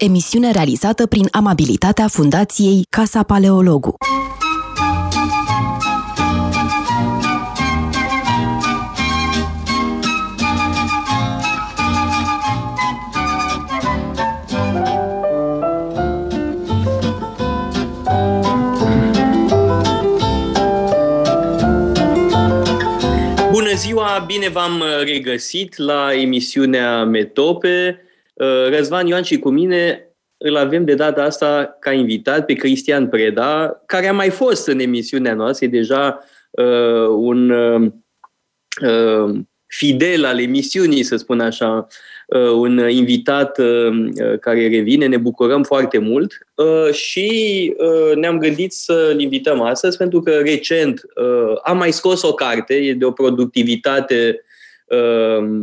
emisiune realizată prin amabilitatea Fundației Casa Paleologu. Bună ziua, bine v-am regăsit la emisiunea Metope. Uh, Răzvan Ioan și cu mine îl avem de data asta ca invitat pe Cristian Preda, care a mai fost în emisiunea noastră, e deja uh, un uh, uh, fidel al emisiunii, să spun așa, uh, un invitat uh, care revine, ne bucurăm foarte mult uh, și uh, ne-am gândit să-l invităm astăzi pentru că recent uh, am mai scos o carte, e de o productivitate uh,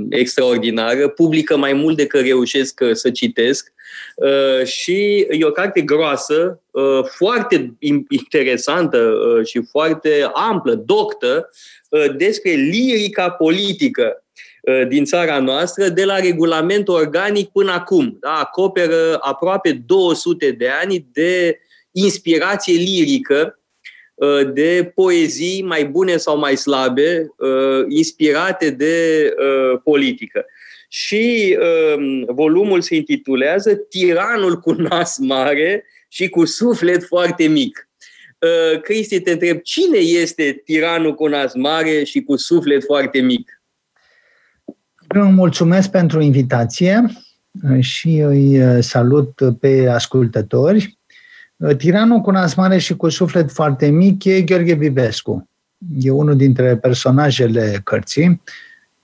extraordinară, publică mai mult decât reușesc uh, să citesc uh, și e o carte groasă, uh, foarte interesantă uh, și foarte amplă, doctă, uh, despre lirica politică uh, din țara noastră, de la regulamentul organic până acum. Da? Acoperă aproape 200 de ani de inspirație lirică Uh, de poezii mai bune sau mai slabe, uh, inspirate de uh, politică. Și um, volumul se intitulează Tiranul cu nas mare și cu suflet foarte mic. Cristi, te întreb, cine este tiranul cu nas mare și cu suflet foarte mic? Eu mulțumesc pentru invitație și îi salut pe ascultători. Uh, tiranul cu nas mare și cu suflet foarte mic e Gheorghe Bibescu. E unul dintre personajele cărții.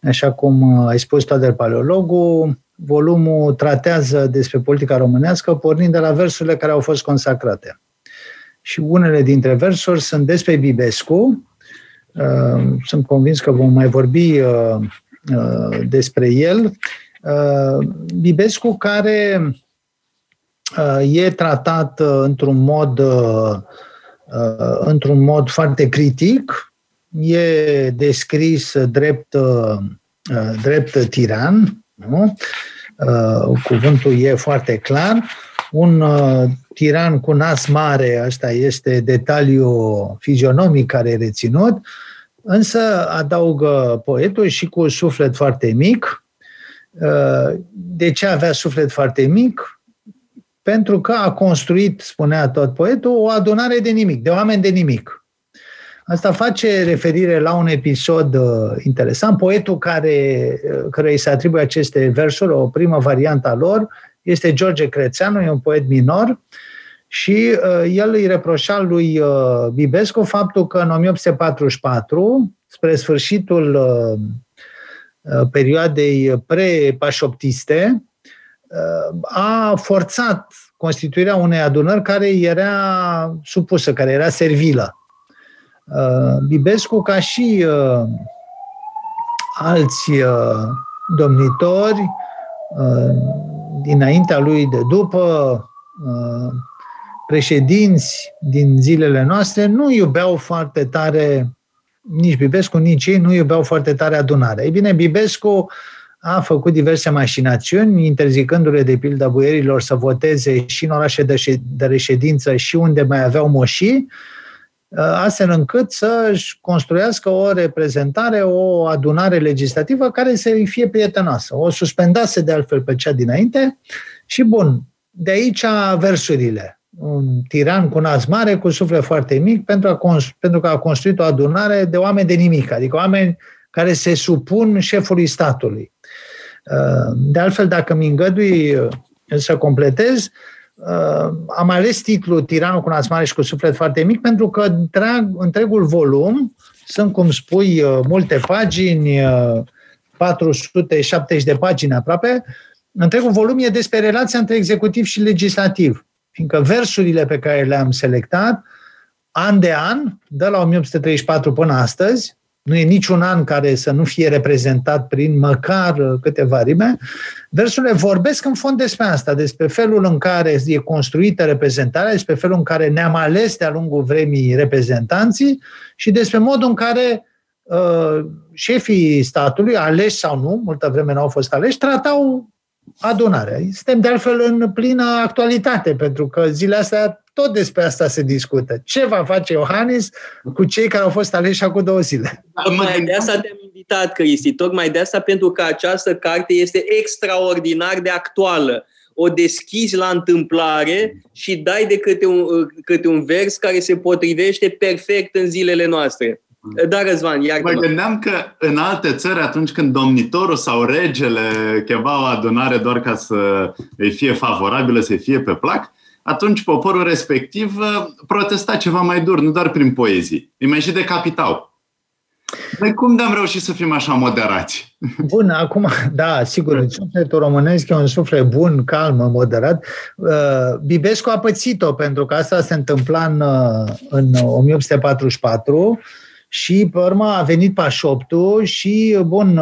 Așa cum uh, ai spus, Toader Paleologu, volumul tratează despre politica românească pornind de la versurile care au fost consacrate. Și unele dintre versuri sunt despre Bibescu. Uh, sunt convins că vom mai vorbi despre el. Bibescu care e tratat uh, într-un mod, uh, uh, într-un mod foarte critic, e descris drept, drept tiran, nu? cuvântul e foarte clar, un tiran cu nas mare, asta este detaliu fizionomic care e reținut, însă adaugă poetul și cu suflet foarte mic. De ce avea suflet foarte mic? Pentru că a construit, spunea tot poetul, o adunare de nimic, de oameni de nimic. Asta face referire la un episod uh, interesant. Poetul care, uh, care îi se atribuie aceste versuri, o primă variantă a lor, este George Crețeanu, e un poet minor, și uh, el îi reproșa lui uh, Bibescu faptul că în 1844, spre sfârșitul uh, uh, perioadei pre-pașoptiste, Uh, a forțat constituirea unei adunări care era supusă, care era servilă. Uh, Bibescu, ca și uh, alți domnitori dinaintea lui de după, președinți din zilele noastre, nu iubeau foarte tare, nici Bibescu, nici ei nu iubeau foarte tare adunarea. Ei bine, Bibescu uh, a făcut diverse mașinațiuni, interzicându-le de pildă buierilor să voteze și în orașe de reședință și unde mai aveau moșii, astfel încât să-și construiască o reprezentare, o adunare legislativă care să îi fie prietenoasă. O suspendase de altfel pe cea dinainte și bun, de aici versurile. Un tiran cu nas mare, cu suflet foarte mic, pentru, a, pentru că a construit o adunare de oameni de nimic, adică oameni care se supun șefului statului. Uh, de altfel, dacă mi îngădui uh, să completez, uh, am ales titlul Tiranul cu nas mare și cu suflet foarte mic pentru că întreg, întregul volum sunt, cum spui, multe pagini, 470 de pagini aproape, întregul volum e despre relația între executiv și legislativ, fiindcă versurile pe care le-am selectat, an de an, de la 1834 până astăzi, nu e niciun an care să nu fie reprezentat prin măcar uh, câteva rime. Versurile vorbesc în fond despre asta, despre felul în care e construită reprezentarea, despre felul în care ne-am ales de-a lungul vremii reprezentanții și despre modul în care uh, șefii statului, aleși sau nu, multă vreme nu au fost aleși, tratau adunarea. Suntem de altfel în plină actualitate, pentru că zilele astea tot despre asta se discută. Ce va face Iohannis cu cei care au fost aleși acum două zile? Tocmai de asta te-am invitat, Cristi, tocmai de asta pentru că această carte este extraordinar de actuală. O deschizi la întâmplare și dai de câte un, câte un vers care se potrivește perfect în zilele noastre. Da, Răzvan, iar Mă gândeam că în alte țări, atunci când domnitorul sau regele chema o adunare doar ca să îi fie favorabilă, să-i fie pe plac, atunci poporul respectiv uh, protesta ceva mai dur, nu doar prin poezii. Îi mai și decapitau. Noi cum de-am reușit să fim așa moderați? Bun, acum, da, sigur, sufletul românesc e un suflet bun, calm, moderat. Uh, Bibescu a pățit-o, pentru că asta se întâmpla în, uh, în 1844 și, pe urmă, a venit pașoptul și, bun,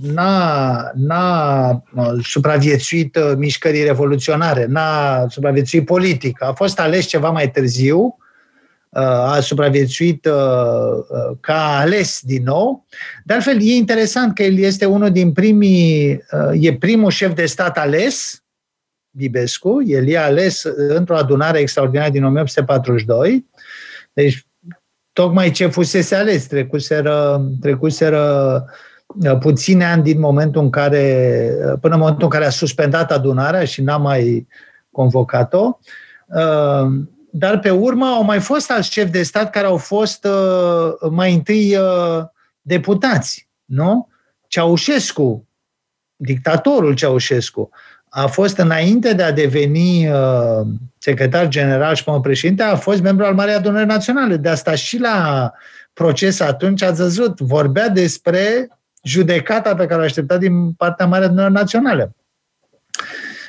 n-a, n-a supraviețuit uh, mișcării revoluționare, n-a supraviețuit politic. A fost ales ceva mai târziu, uh, a supraviețuit uh, ca ales din nou. De altfel, e interesant că el este unul din primii, e primul șef de stat ales, Bibescu, el e ales într-o adunare extraordinară din 1842, deci tocmai ce fusese ales, trecuseră, trecuseră Uh, puține ani din momentul în care, uh, până în momentul în care a suspendat adunarea și n-a mai convocat-o. Uh, dar pe urmă au mai fost alți șefi de stat care au fost mai întâi deputați, nu? Ceaușescu, dictatorul Ceaușescu, a fost înainte de a deveni secretar general și până președinte, a fost membru al Marei Adunări Naționale. De asta și la proces atunci ați văzut, vorbea despre judecata pe care o aștepta din partea Marea Adunare Națională.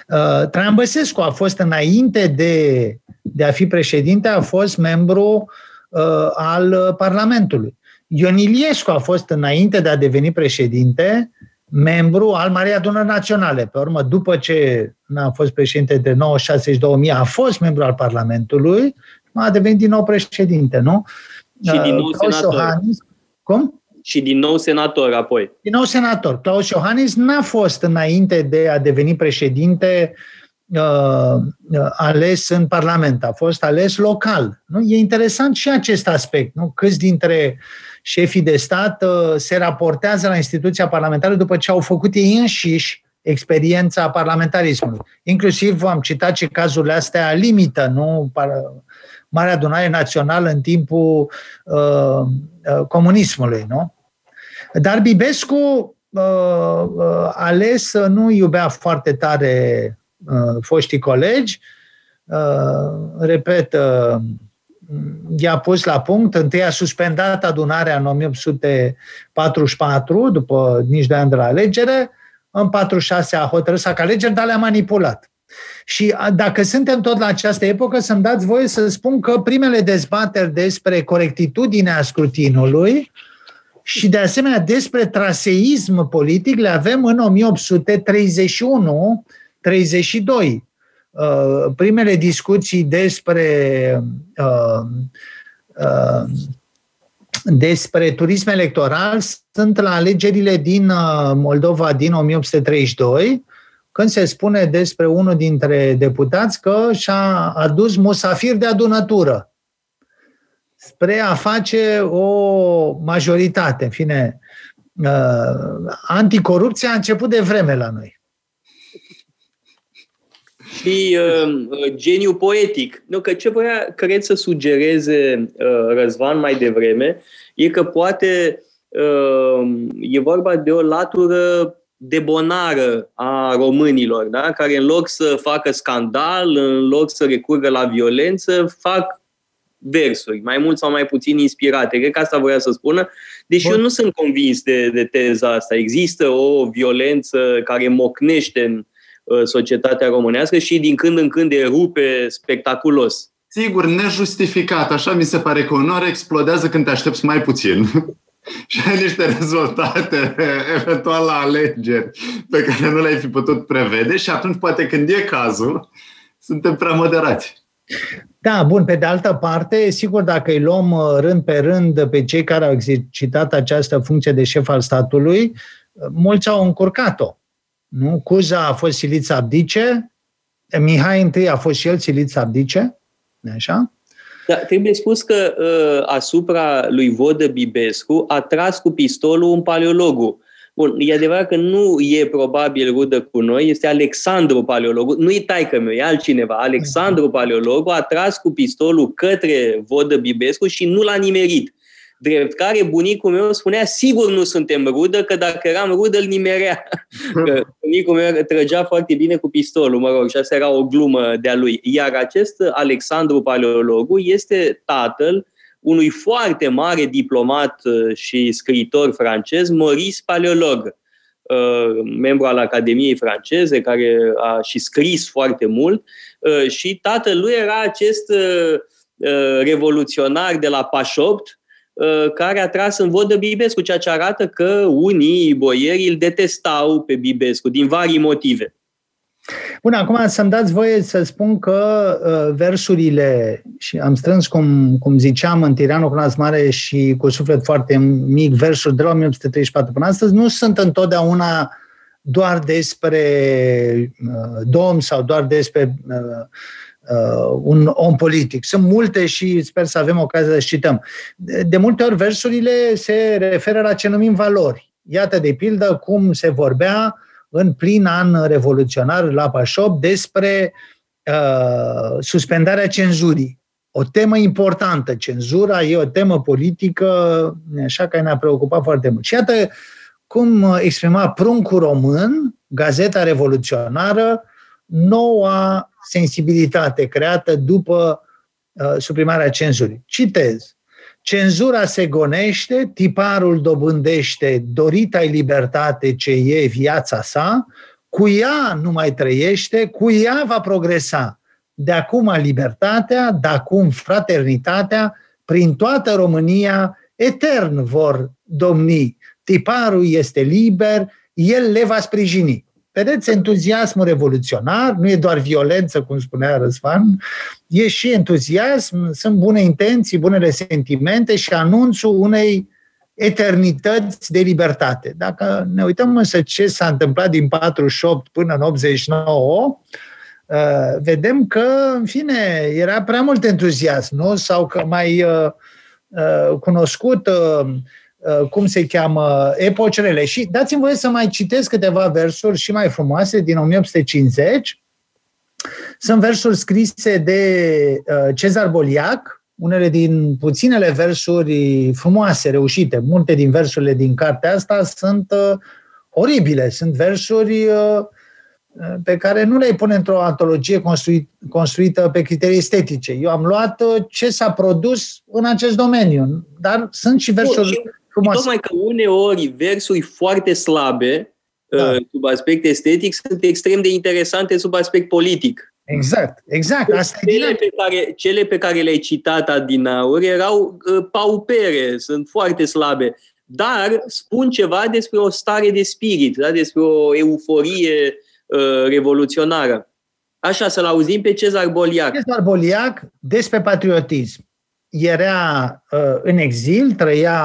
Uh, Traian Băsescu a fost înainte de, de a fi președinte, a fost membru uh, al Parlamentului. Ion Iliescu a fost înainte de a deveni președinte, membru al Marii Adunări Naționale. Pe urmă, după ce a fost președinte de 96 și 2000, a fost membru al Parlamentului, a devenit din nou președinte, nu? Și din nou uh, senator. Cum? și din nou senator apoi. Din nou senator. Claus Iohannis n-a fost înainte de a deveni președinte uh, uh, ales în Parlament, a fost ales local. Nu? E interesant și acest aspect. Nu? Câți dintre șefii de stat uh, se raportează la instituția parlamentară după ce au făcut ei înșiși experiența parlamentarismului. Inclusiv am citat și cazurile astea limită, nu Marea Adunare Națională în timpul uh, uh, comunismului, nu? Dar Bibescu uh, uh, ales să nu iubea foarte tare uh, foștii colegi. Repet, i-a pus la punct. Întâi a suspendat adunarea în 1844, după nici de ani de la alegere. În 46 a hotărât să facă alegeri, dar le-a manipulat. Și dacă suntem tot la această epocă, să-mi dați voie să spun că primele dezbateri despre corectitudinea scrutinului și de asemenea despre traseism politic le avem în 1831-32. Uh, primele discuții despre uh, uh, despre turism electoral sunt la alegerile din Moldova din 1832, când se spune despre unul dintre deputați că și-a adus musafir de adunătură spre a face o majoritate. În fine, uh, anticorupția a început de vreme la noi. Și uh, geniu poetic. Nu, că ce voia, cred, să sugereze uh, Răzvan mai devreme e că poate uh, e vorba de o latură debonară a românilor, da? care în loc să facă scandal, în loc să recurgă la violență, fac versuri, mai mult sau mai puțin inspirate. Cred că asta voia să spună. Deși Bun. eu nu sunt convins de, de teza asta. Există o violență care mocnește în uh, societatea românească și din când în când erupe spectaculos. Sigur, nejustificat. Așa mi se pare că onoare explodează când te aștepți mai puțin. și ai niște rezultate eventual la alegeri pe care nu le-ai fi putut prevede și atunci poate când e cazul, suntem prea moderați. Da, bun, pe de altă parte, sigur, dacă îi luăm uh, rând pe rând pe cei care au exercitat această funcție de șef al statului, uh, mulți au încurcat-o. Nu? Cuza a fost silit să abdice, Mihai I a fost și el silit să abdice, așa? Da, trebuie spus că uh, asupra lui Vodă Bibescu a tras cu pistolul un paleologu. Bun, e adevărat că nu e probabil rudă cu noi, este Alexandru Paleologu, nu e taică meu, e altcineva. Alexandru Paleologu a tras cu pistolul către Vodă Bibescu și nu l-a nimerit. Drept care bunicul meu spunea, sigur nu suntem rudă, că dacă eram rudă îl nimerea. Că bunicul meu trăgea foarte bine cu pistolul, mă rog, și asta era o glumă de-a lui. Iar acest Alexandru Paleologu este tatăl unui foarte mare diplomat uh, și scriitor francez, Maurice Paleolog, uh, membru al Academiei franceze, care a și scris foarte mult uh, și tatăl lui era acest revoluționar de la Pașopt, care a tras în vodă Bibescu, ceea ce arată că unii boieri îl detestau pe Bibescu, din vari motive. Bun, acum să-mi dați voie să spun că uh, versurile, și am strâns, cum, cum ziceam, în Tiranul Cunas Mare și cu suflet foarte mic, versuri de la 1834 până astăzi, nu sunt întotdeauna doar despre uh, dom sau doar despre uh, uh, un om politic. Sunt multe și sper să avem ocazia să cităm. De, de multe ori versurile se referă la ce numim valori. Iată, de pildă, cum se vorbea în plin an revoluționar la Pașop despre uh, suspendarea cenzurii. O temă importantă. Cenzura e o temă politică, așa că ne-a preocupat foarte mult. Și iată cum exprima pruncul român, Gazeta Revoluționară, noua sensibilitate creată după uh, suprimarea cenzurii. Citez. Cenzura se gonește, tiparul dobândește dorita libertate ce e viața sa, cu ea nu mai trăiește, cu ea va progresa. De acum libertatea, de acum fraternitatea, prin toată România, etern vor domni. Tiparul este liber, el le va sprijini. Vedeți, entuziasmul revoluționar nu e doar violență, cum spunea Răzvan, e și entuziasm, sunt bune intenții, bunele sentimente și anunțul unei eternități de libertate. Dacă ne uităm însă ce s-a întâmplat din 48 până în 89, uh, vedem că, în fine, era prea mult entuziasm, nu? Sau că mai uh, uh, cunoscut Uh, cum se cheamă, epocele. Și dați-mi voie să mai citesc câteva versuri și mai frumoase din 1850. Sunt versuri scrise de uh, Cezar Boliac, unele din puținele versuri frumoase, reușite. Multe din versurile din cartea asta sunt uh, oribile, sunt versuri pe care nu le pune într-o antologie construit, construită pe criterii estetice. Eu am luat ce s-a produs în acest domeniu, dar sunt și versuri Frumos. Tocmai că uneori versuri foarte slabe da. Uh, sub aspect estetic sunt extrem de interesante sub aspect politic. Exact, exact. Asta cele, pe care, cele pe care le-ai citat adinauri erau uh, paupere, sunt foarte slabe, dar spun ceva despre o stare de spirit, da? despre o euforie uh, revoluționară. Așa, să-l auzim pe Cezar Boliac. Cezar Boliac despre patriotism. Era uh, în exil, trăia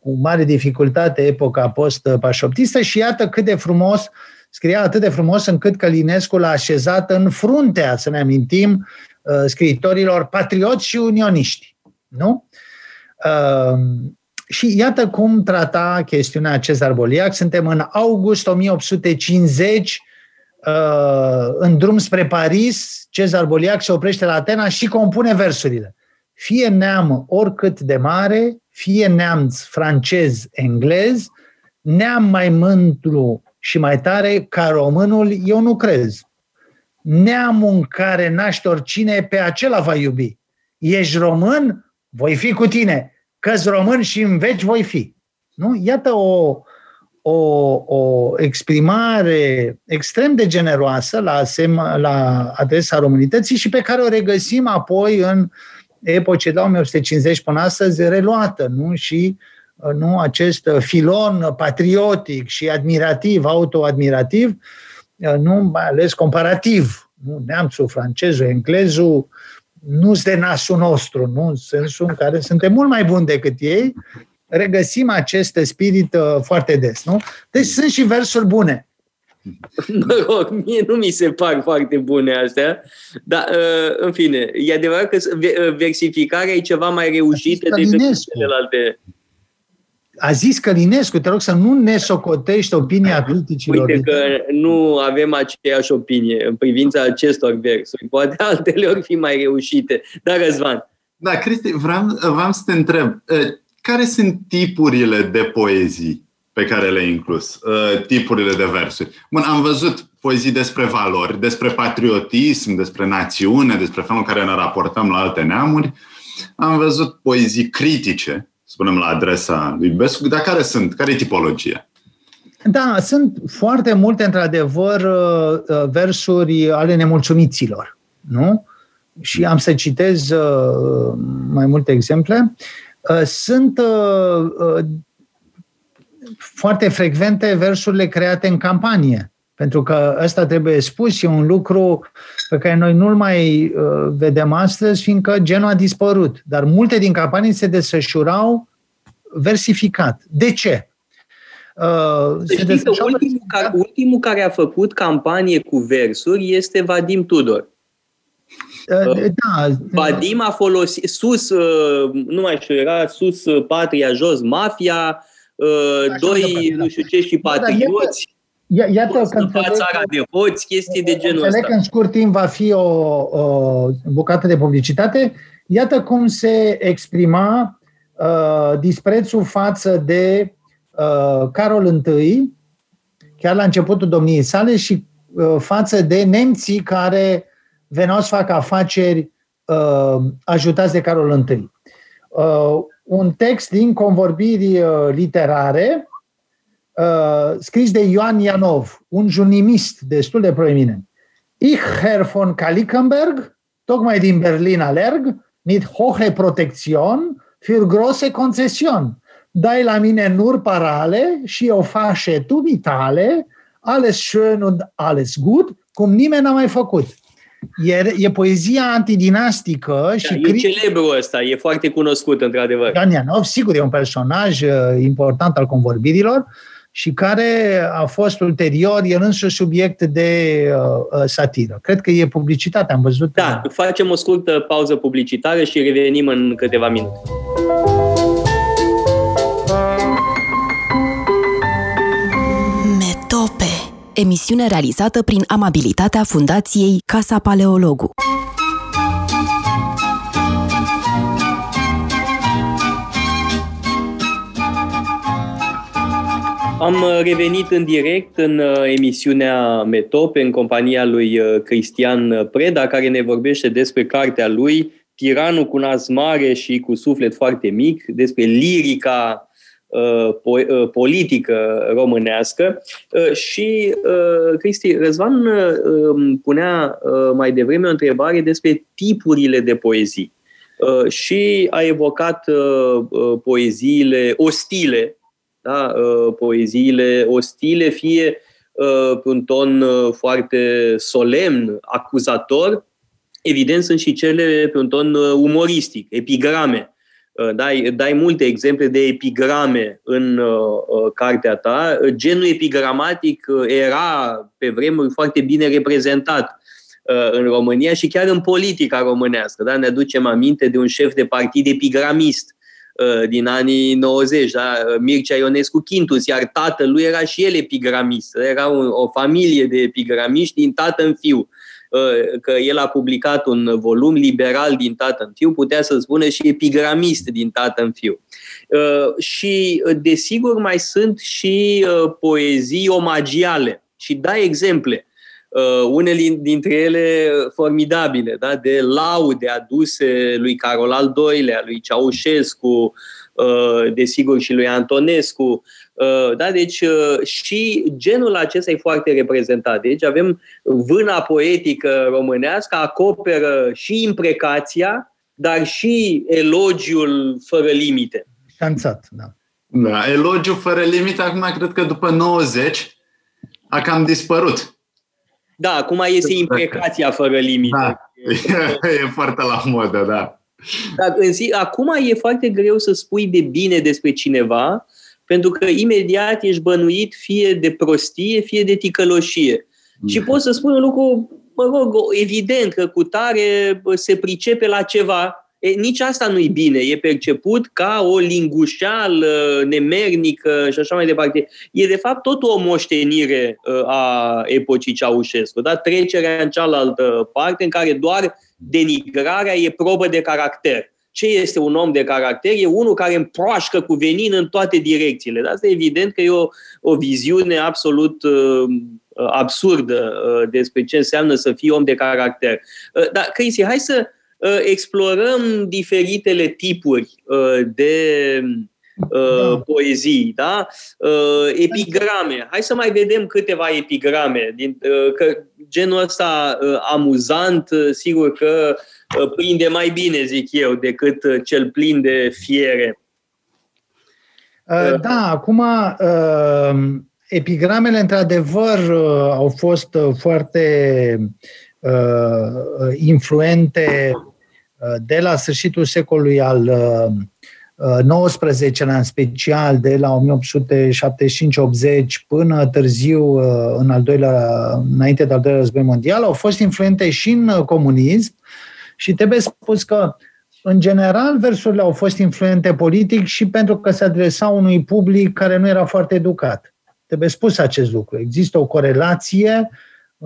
cu mare dificultate epoca post-pașoptistă și iată cât de frumos, scria atât de frumos încât Călinescu l-a așezat în fruntea, să ne amintim, uh, scriitorilor patrioți și unioniști. Nu? Uh, și iată cum trata chestiunea Cezar Boliac. Suntem în august 1850, uh, în drum spre Paris, Cezar Boliac se oprește la Atena și compune versurile. Fie neam oricât de mare, fie neamț francez, englez, neam mai mândru și mai tare ca românul, eu nu crez. Neamul în care naște oricine, pe acela va iubi. Ești român, voi fi cu tine. Că-s român și în veci voi fi. Nu? Iată o, o, o exprimare extrem de generoasă la, asem- la adresa românității și pe care o regăsim apoi în uh, epoce de 1850 până astăzi reluată, nu? Și uh, nu acest uh, filon patriotic și admirativ, autoadmirativ, uh, nu mai ales comparativ. Nu? Neamțul, francezul, englezul, nu sunt de nasul nostru, nu? în sensul în care suntem mult mai buni decât ei, regăsim acest spirit foarte des. Nu? Deci sunt și versuri bune. Mă rog, mie nu mi se par foarte bune astea, dar uh, în fine, e adevărat că uh, versificarea e ceva mai reușită decât celelalte. A zis Călinescu, te rog să nu ne socotești opinia criticilor. Uite că nu avem aceeași opinie în privința acestor versuri. Poate altele ori fi mai reușite. Dar, Răzvan. Da, Cristi, vreau, vreau să te întreb. Care sunt tipurile de poezii pe care le-ai inclus, uh, tipurile de versuri. Bun, am văzut poezii despre valori, despre patriotism, despre națiune, despre felul în care ne raportăm la alte neamuri. Am văzut poezii critice, spunem la adresa lui Bescu, dar care sunt? Care e tipologia? Da, sunt foarte multe, într-adevăr, uh, uh, versuri ale nemulțumiților, nu? Și am să citez mai multe exemple. Sunt foarte frecvente versurile create în campanie. Pentru că ăsta trebuie spus, e un lucru pe care noi nu-l mai uh, vedem astăzi, fiindcă genul a dispărut. Dar multe din campanii se desfășurau versificat. De ce? Uh, se ultimul, care, ultimul care a făcut campanie cu versuri este Vadim Tudor. Uh, uh da. Vadim a folosit sus, uh, nu mai știu, era sus uh, patria, jos mafia, uh, doi, nu știu ce, și patrioți. Da, iată că țara de hoți, chestii de genul ăsta. Înțeleg că în scurt timp va fi o, o bucată de publicitate. Iată cum se exprima uh, disprețul față de uh, Carol I, chiar la începutul domniei sale, și uh, față de nemții care veneau să facă afaceri uh, ajutați de Carol I. Uh, un text din convorbiri uh, literare uh, scris de Ioan Ianov, un jurnalist destul de proeminent. Ich, Herr von Kalikenberg, tocmai din Berlin alerg, mit hohe Protektion für große Konzession. Dai la mine nur parale și o fașe tu vitale, alles schön und alles gut, cum nimeni n-a mai făcut. E, e poezia antidinastică da, și... E cri... celebru ăsta, e foarte cunoscut, într-adevăr. Ioan Ianov, sigur, e un personaj uh, important al convorbirilor și care a fost ulterior el însuși subiect de uh, uh, satiră. Cred că e publicitate, am văzut. Da, facem o scurtă pauză publicitară și revenim în câteva minute. Emisiune realizată prin amabilitatea Fundației Casa Paleologu. Am revenit în direct în uh, emisiunea Metope în compania lui uh, Cristian Preda, care ne vorbește despre cartea lui Tiranul cu nas mare și cu suflet foarte mic, despre lirica Uh, uh, politică românească. Uh, și Cristi Răzvan punea mai devreme o întrebare despre tipurile de poezii. Și a evocat poeziile ostile, da? poeziile ostile, fie pe un ton foarte solemn, acuzator, evident sunt și cele pe un ton umoristic, epigrame, Uh, dai, dai multe exemple de epigrame în uh, uh, cartea ta. Genul epigramatic uh, era pe vremuri foarte bine reprezentat uh, în România și chiar în politica românească. Da? Ne aducem aminte de un șef de partid epigramist uh, din anii 90, da? Mircea Ionescu Quintus, iar tatăl lui era și el epigramist. Era un, o familie de epigramiști din tată în fiu. Uh, că el a publicat un volum liberal din tată în fiu, putea să spună și epigramist din tată în fiu. Uh, și, uh, desigur, mai sunt și poezii omagiale. Și da exemple. Unele dintre ele formidabile, da? de laude aduse lui Carol al II-lea, lui Ceaușescu, desigur și lui Antonescu, Uh, da? Deci uh, și genul acesta e foarte reprezentat. Deci avem vâna poetică românească, acoperă și imprecația, dar și elogiul fără limite. Șanțat, da. Da, elogiul fără limite, acum cred că după 90 a cam dispărut. Da, acum este imprecația fără limite. Da, e, e foarte la modă, da. Dar în zi, acum e foarte greu să spui de bine despre cineva, pentru că imediat ești bănuit fie de prostie, fie de ticăloșie. Mm. Și pot să spun un lucru, mă rog, evident că cu tare se pricepe la ceva, E, nici asta nu-i bine. E perceput ca o lingușeală nemernică și așa mai departe. E, de fapt, tot o moștenire uh, a epocii Ceaușescu. Da? Trecerea în cealaltă parte, în care doar denigrarea e probă de caracter. Ce este un om de caracter? E unul care împroașcă cu venin în toate direcțiile. Dar asta e evident că e o, o viziune absolut uh, absurdă uh, despre ce înseamnă să fii om de caracter. Uh, dar, Cristi, hai să uh, explorăm diferitele tipuri uh, de uh, da. poezii, da? Uh, epigrame. Hai să mai vedem câteva epigrame. Din, uh, că genul ăsta uh, amuzant, uh, sigur că uh, prinde mai bine, zic eu, decât uh, cel plin de fiere. Uh, da, acum uh, epigramele, într-adevăr, uh, au fost uh, foarte uh, influente uh, de la sfârșitul secolului al XIX-lea, uh, în special de la 1875-80 până târziu, uh, în al doilea, înainte de al doilea război mondial, au fost influente și în comunism și trebuie spus că în general, versurile au fost influente politic și pentru că se adresau unui public care nu era foarte educat. Trebuie spus acest lucru. Există o corelație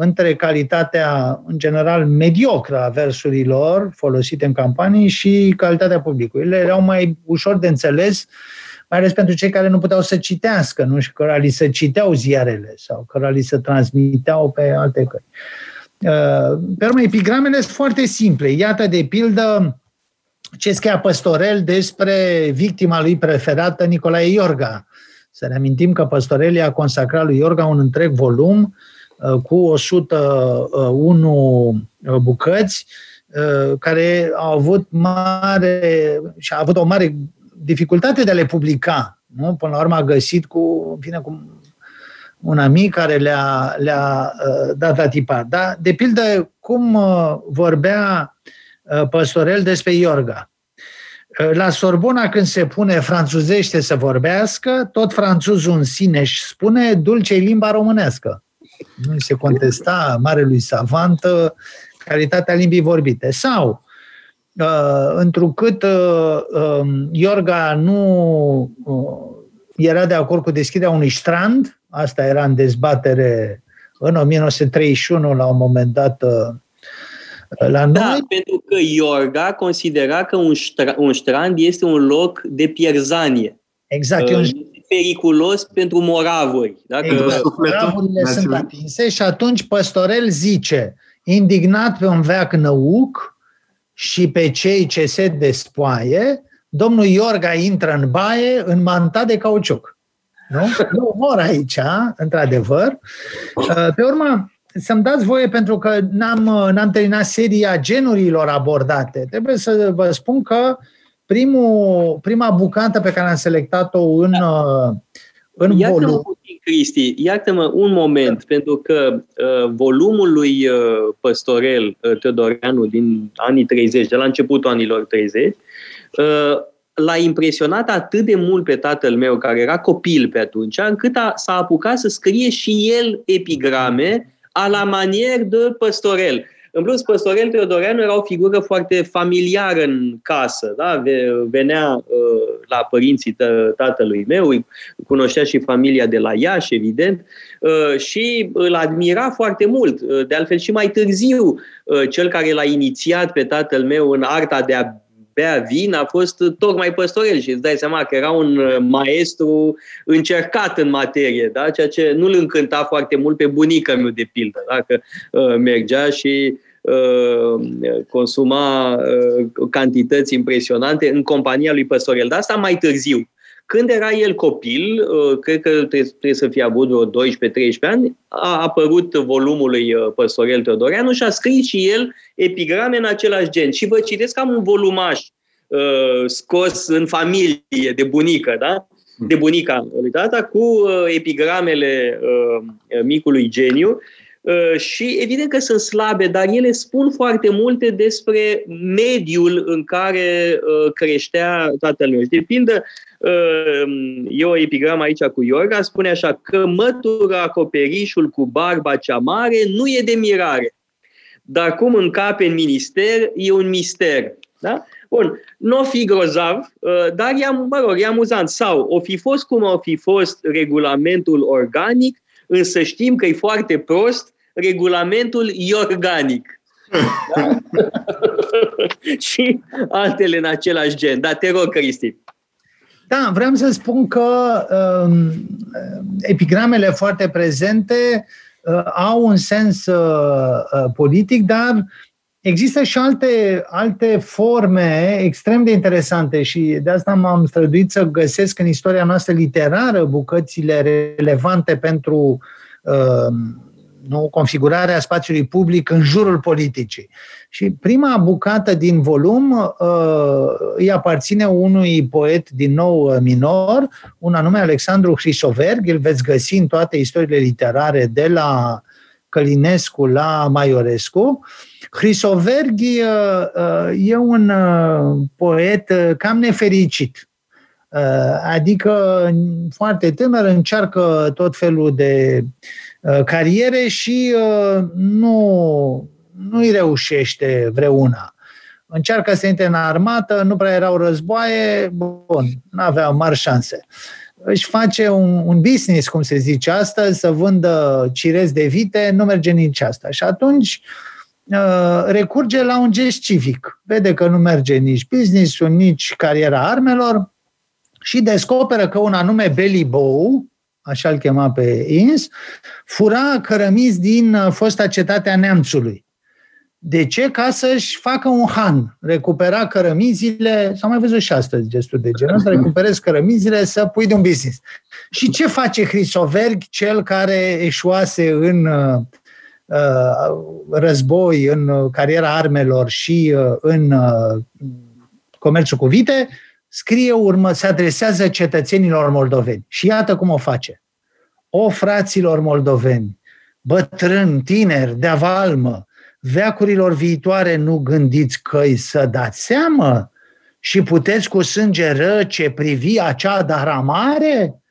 între calitatea, în general, mediocră a versurilor folosite în campanii și calitatea publicului. Ele erau mai ușor de înțeles, mai ales pentru cei care nu puteau să citească, nu și care li se citeau ziarele sau care li se transmiteau pe alte căi. Uh, pe urmă, epigramele sunt foarte simple. Iată, de pildă, ce scria Păstorel despre victima lui preferată, Nicolae Iorga. Să ne amintim că Păstorel a consacrat lui Iorga un întreg volum uh, cu 101 uh, bucăți care au avut mare și a avut o mare dificultate de a le publica. Nu? Până la urmă a găsit cu, bine, cu un amic care le-a, le-a dat la tipa. Da? De pildă, cum vorbea Uh, păstorel despre Iorga. Uh, la Sorbona, când se pune franțuzește să vorbească, tot franțuzul în sine își spune dulce limba românească. Nu se contesta marelui savant uh, calitatea limbii vorbite. Sau, întrucât um, Iorga nu era de acord cu deschiderea unui strand, asta era în dezbatere în 1931, la un moment dat, la da, noi... Da, pentru că Iorga considera că un, stra- un strand este un loc de pierzanie. Exact. Uh, un... periculos pentru moravuri. Dacă... Exact. Moravurile sunt atinse și atunci Păstorel zice, indignat pe un veac năuc și pe cei ce se despoaie, domnul Iorga intră în baie în manta de cauciuc. Nu? Nu mor aici, într-adevăr. Uh, pe urmă, să-mi dați voie, pentru că n-am, n-am terminat seria genurilor abordate. Trebuie să vă spun că primul, prima bucată pe care am selectat-o în, în iată volum... puțin, Cristi, iată-mă un moment, pentru că uh, volumul lui uh, Păstorel uh, Teodoreanu din anii 30, de la începutul anilor 30, uh, l-a impresionat atât de mult pe tatăl meu, care era copil pe atunci, încât a, s-a apucat să scrie și el epigrame a la manier de Păstorel. În plus, Păstorel Teodoreanu era o figură foarte familiară în casă. Da? Venea uh, la părinții tă, tatălui meu, cunoștea și familia de la Iași, evident, uh, și îl admira foarte mult. Uh, de altfel și mai târziu, uh, cel care l-a inițiat pe tatăl meu în arta de a bea vin a fost tocmai Păstorel și îți dai seama că era un uh, maestru încercat în materie, da? ceea ce nu-l încânta foarte mult pe bunica meu, de pildă, da? că uh, mergea și uh, consuma uh, cantități impresionante în compania lui Păstorel. Dar asta mai târziu. Când era el copil, uh, cred că trebuie să fie avut vreo 12-13 ani, a apărut volumul lui uh, Păstorel Teodoreanu și a scris și el epigrame în același gen. Și vă citesc cam un volumaș uh, scos în familie de bunică, da? de bunica lui tata, cu epigramele micului geniu și evident că sunt slabe, dar ele spun foarte multe despre mediul în care creștea tatăl meu. De pildă, e o epigramă aici cu Iorga, spune așa că mătura acoperișul cu barba cea mare nu e de mirare, dar cum încape în minister e un mister. Da? Bun, nu o fi grozav, dar e, mă rog, e amuzant. Sau o fi fost cum o fi fost regulamentul organic, însă știm că e foarte prost regulamentul organic. Da? și altele în același gen. Dar te rog, Cristi. Da, vreau să spun că uh, epigramele foarte prezente uh, au un sens uh, uh, politic, dar există și alte, alte forme extrem de interesante și de asta m-am străduit să găsesc în istoria noastră literară bucățile relevante pentru uh, nu, configurarea spațiului public în jurul politicii. Și prima bucată din volum uh, îi aparține unui poet din nou uh, minor, un anume Alexandru Hrisoverg, îl veți găsi în toate istoriile literare de la Călinescu la Maiorescu. Hrisoverg uh, uh, e un uh, poet uh, cam nefericit. Uh, adică foarte tânăr încearcă tot felul de uh, cariere și uh, nu nu îi reușește vreuna. Încearcă să intre în armată, nu prea erau războaie, bun, nu avea mari șanse. Își face un, un business, cum se zice astăzi, să vândă cirezi de vite, nu merge nici asta. Și atunci uh, recurge la un gest civic. Vede că nu merge nici business nici cariera armelor și descoperă că un anume Belly Bow, așa îl chema pe Ins, fura cărămizi din uh, fosta cetate a Neamțului. De ce? Ca să-și facă un han, recupera cărămizile, s-a mai văzut și astăzi gestul de genul să recuperezi cărămizile, să pui de un business. Și ce face Hrisoverg, cel care eșuase în uh, război, în cariera armelor și uh, în uh, comerțul cu vite, scrie urmă, se adresează cetățenilor moldoveni. Și iată cum o face. O fraților moldoveni, bătrâni, tineri, de avalmă, veacurilor viitoare nu gândiți căi să dați seamă și puteți cu sânge răce privi acea daramare?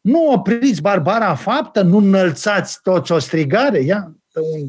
Nu opriți barbara faptă, nu înălțați toți o strigare? Ia, un,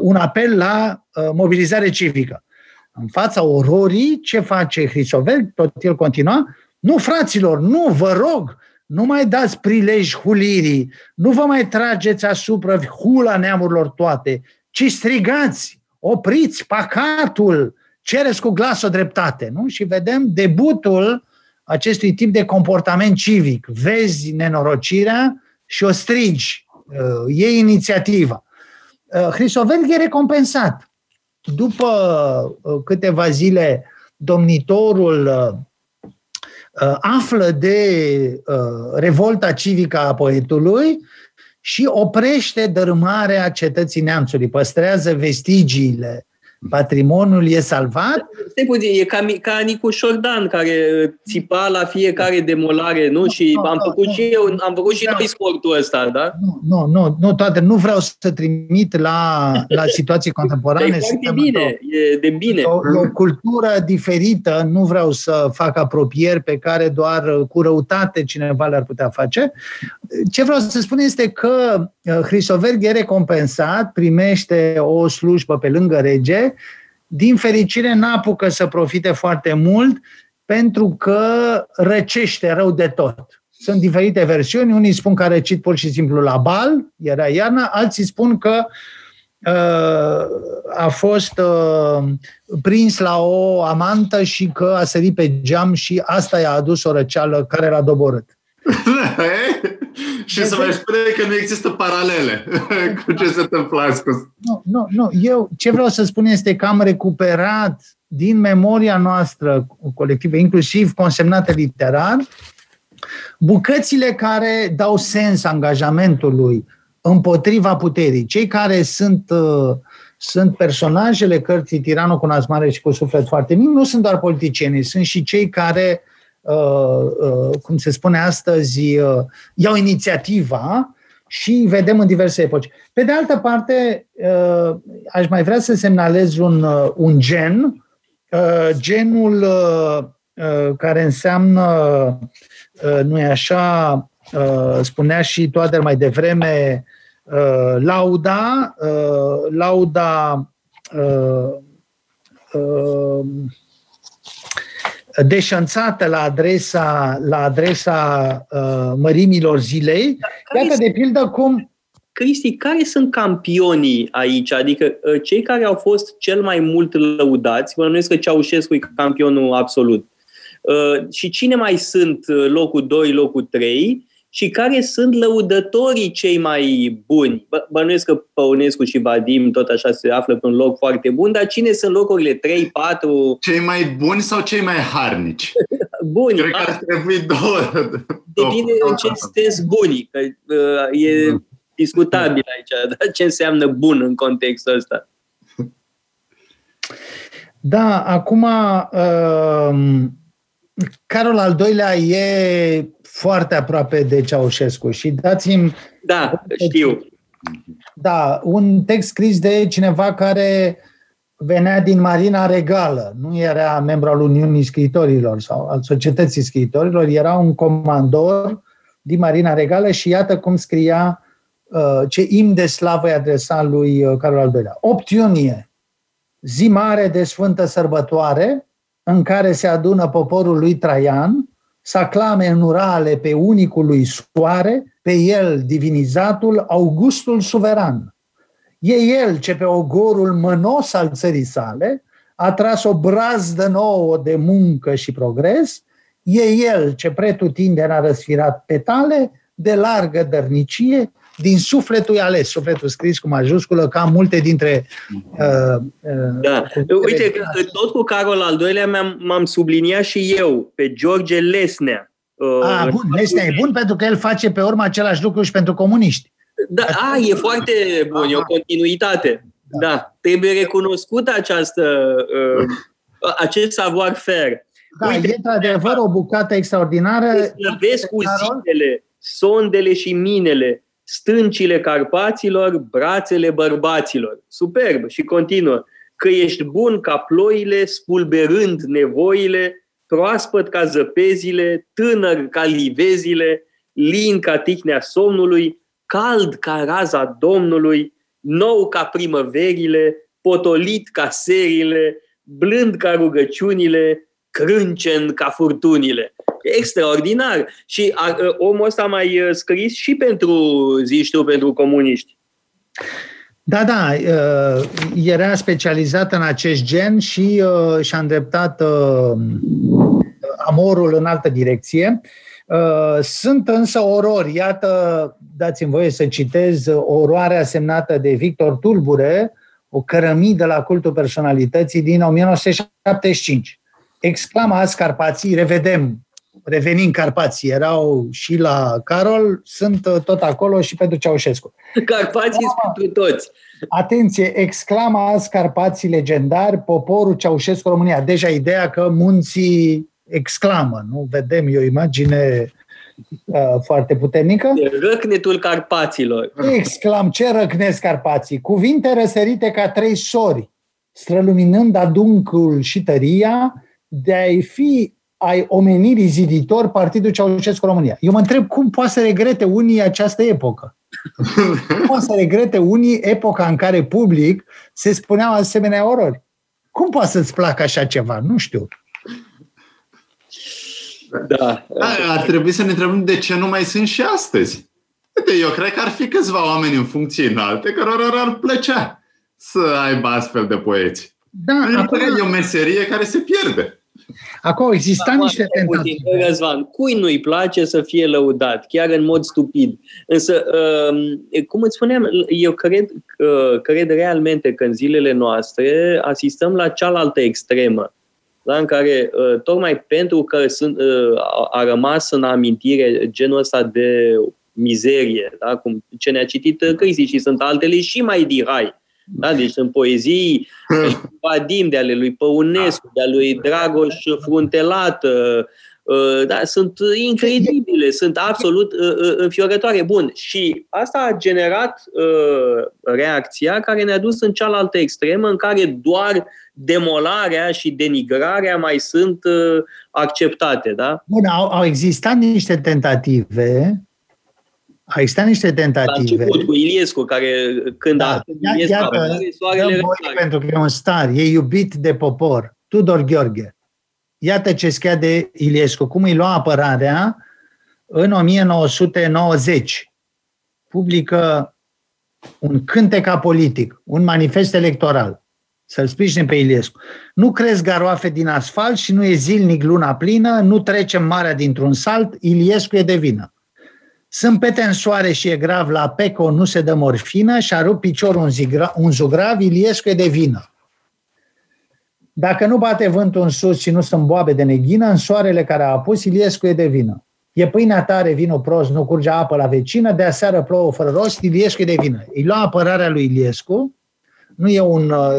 un apel la uh, mobilizare civică. În fața ororii, ce face Hrisovel? Tot el continua. Nu, fraților, nu, vă rog, nu mai dați prilej hulirii, nu vă mai trageți asupra hula neamurilor toate, ci strigați, opriți pacatul, cereți cu glas o dreptate. Nu? Și vedem debutul acestui tip de comportament civic. Vezi nenorocirea și o strigi. Uh, e inițiativa. Uh, Hrisovel e recompensat. După uh, câteva zile, domnitorul află de revolta civică a poetului și oprește dărâmarea cetății neamțului, păstrează vestigiile patrimoniul e salvat. Stai puțin, e ca, ca Nicu Șordan, care țipa la fiecare demolare, nu? Și no, am făcut no, și eu, am făcut și noi sportul ăsta, da? Nu, nu, nu, nu toate, nu vreau să trimit la, la situații contemporane. E foarte bine, e de bine. O, o cultură diferită, nu vreau să fac apropieri pe care doar cu răutate cineva le-ar putea face. Ce vreau să spun este că uh, Hrisoverg e recompensat, primește o slujbă pe lângă rege, din fericire n-apucă să profite foarte mult pentru că răcește rău de tot. Sunt diferite versiuni, unii spun că a răcit pur și simplu la bal, era iarna, alții spun că uh, a fost uh, prins la o amantă și că a sărit pe geam și asta i-a adus o răceală care l-a doborât. și să mai spune că nu există paralele cu ce se întâmplă ascuns. Nu, nu, nu. Eu ce vreau să spun este că am recuperat din memoria noastră colectivă, inclusiv consemnate literar, bucățile care dau sens angajamentului împotriva puterii. Cei care sunt, uh, sunt personajele cărții Tiranul cu nas mare și cu suflet foarte mic, nu sunt doar politicieni, sunt și cei care uh, Uh, uh, cum se spune astăzi, uh, iau inițiativa și vedem în diverse epoci. Pe de altă parte, aș mai vrea să semnalez un, un gen, genul care înseamnă, nu e așa, spunea și Toader mai devreme, lauda, lauda deșanțată la adresa, la adresa mărimilor zilei. Iată, de pildă, cum Cristi, care sunt campionii aici? Adică ă, cei care au fost cel mai mult lăudați, mă numiesc că Ceaușescu e campionul absolut. Ă, și cine mai sunt ă, locul 2, locul 3? Și care sunt lăudătorii cei mai buni? Bănuiesc că Păunescu și Vadim tot așa se află pe un loc foarte bun, dar cine sunt locurile 3, 4? Cei mai buni sau cei mai harnici? buni. Cred că ar trebui două. Depinde în ce sens buni. Că, uh, e, mm discutabil aici, dar ce înseamnă bun în contextul ăsta? Da, acum uh, Carol al doilea e foarte aproape de Ceaușescu și dați-mi... Da, știu. Da, un text scris de cineva care venea din Marina Regală, nu era membru al Uniunii Scriitorilor sau al Societății Scriitorilor, era un comandor din Marina Regală și iată cum scria Uh, ce im de slavă îi adresa lui uh, Carol al II-lea. 8 iunie, zi mare de sfântă sărbătoare, în care se adună poporul lui Traian, să aclame în urale pe unicul lui soare, pe el divinizatul, Augustul suveran. E el ce pe ogorul mănos al țării sale a tras o brazdă nouă de muncă și progres, e el ce pretutindeni a răsfirat petale de largă dărnicie din sufletul ales, sufletul scris cu majusculă, ca multe dintre... Uh, uh, da. Uite, că tot cu Carol al doilea m-am, m-am subliniat și eu, pe George Lesnea. Uh, ah, bun, Lesnea e bun pentru că el face pe urmă același lucru și pentru comuniști. Da, a, e foarte bun, Aha. e o continuitate. Da. da, trebuie recunoscut această, uh, acest savoir-faire. Da, Uite, e într-adevăr o bucată extraordinară. Vezi cu zilele, sondele și minele, stâncile Carpaților, brațele bărbaților. Superb și continuă. Că ești bun ca ploile, spulberând nevoile, proaspăt ca zăpezile, tânăr ca livezile, lin ca tihnea somnului, cald ca raza Domnului, nou ca primăverile, potolit ca serile, blând ca rugăciunile, crâncen ca furtunile extraordinar. Și a, omul ăsta a mai uh, scris și pentru, zici tu, pentru comuniști. Da, da, uh, era specializat în acest gen și uh, și-a îndreptat amorul în altă direcție. Sunt însă orori. Iată, dați-mi voie să citez oroarea semnată de Victor Tulbure, o cărămidă la cultul personalității din 1975. Exclamă azi Carpații, revedem revenind Carpații, erau și la Carol, sunt uh, tot acolo și pentru Ceaușescu. Carpații sunt pentru toți. Atenție, exclamă azi Carpații legendari, poporul Ceaușescu România. Deja ideea că munții exclamă, nu? Vedem, e o imagine uh, foarte puternică. Răcnetul Carpaților. Exclam, ce răcnesc Carpații? Cuvinte răsărite ca trei sori, străluminând aduncul și tăria, de a-i fi ai omenirii ziditor Partidul Ceaușescu România. Eu mă întreb cum poate să regrete unii această epocă. cum poate să regrete unii epoca în care public se spuneau asemenea orori. Cum poate să-ți placă așa ceva? Nu știu. Da. da. Ar trebui să ne întrebăm de ce nu mai sunt și astăzi. Uite, eu cred că ar fi câțiva oameni în funcții înalte cărora ar plăcea să aibă astfel de poeți. Da, acum... E o meserie care se pierde. Acolo exista da, niște tentative. Răzvan, cui nu-i place să fie lăudat, chiar în mod stupid. Însă, um, cum îți spuneam, eu cred, uh, cred realmente că în zilele noastre asistăm la cealaltă extremă, da, în care, uh, tocmai pentru că sunt, uh, a rămas în amintire genul ăsta de mizerie, da, cum ce ne-a citit Cristi și sunt altele și mai dihai, da? Deci sunt poezii Vadim de ale lui Păunescu, de ale lui Dragoș Fruntelat, Uh, da, sunt incredibile, sunt absolut uh, uh, înfiorătoare. Bun, și asta a generat reacția care ne-a dus în cealaltă extremă, în care doar demolarea și denigrarea mai sunt acceptate, da? Bun, au, au existat niște tentative au existat niște tentative. La început cu Iliescu, care când da, a Iliescu iată, apare, soarele pentru că e un star, e iubit de popor. Tudor Gheorghe. Iată ce scria de Iliescu, cum îi lua apărarea în 1990. Publică un cântec politic, un manifest electoral, să-l sprijine pe Iliescu. Nu crezi garoafe din asfalt și nu e zilnic luna plină, nu trecem marea dintr-un salt, Iliescu e de vină. Sunt pete în soare și e grav, la Peco nu se dă morfină și a rupt piciorul un, zigra, un zugrav, Iliescu e de vină. Dacă nu bate vântul în sus și nu sunt boabe de neghină, în soarele care a apus, Iliescu e de vină. E pâinea tare, vinul prost, nu curge apă la vecină, de aseară plouă fără rost, Iliescu e de vină. Îi lua apărarea lui Iliescu, nu e un, uh,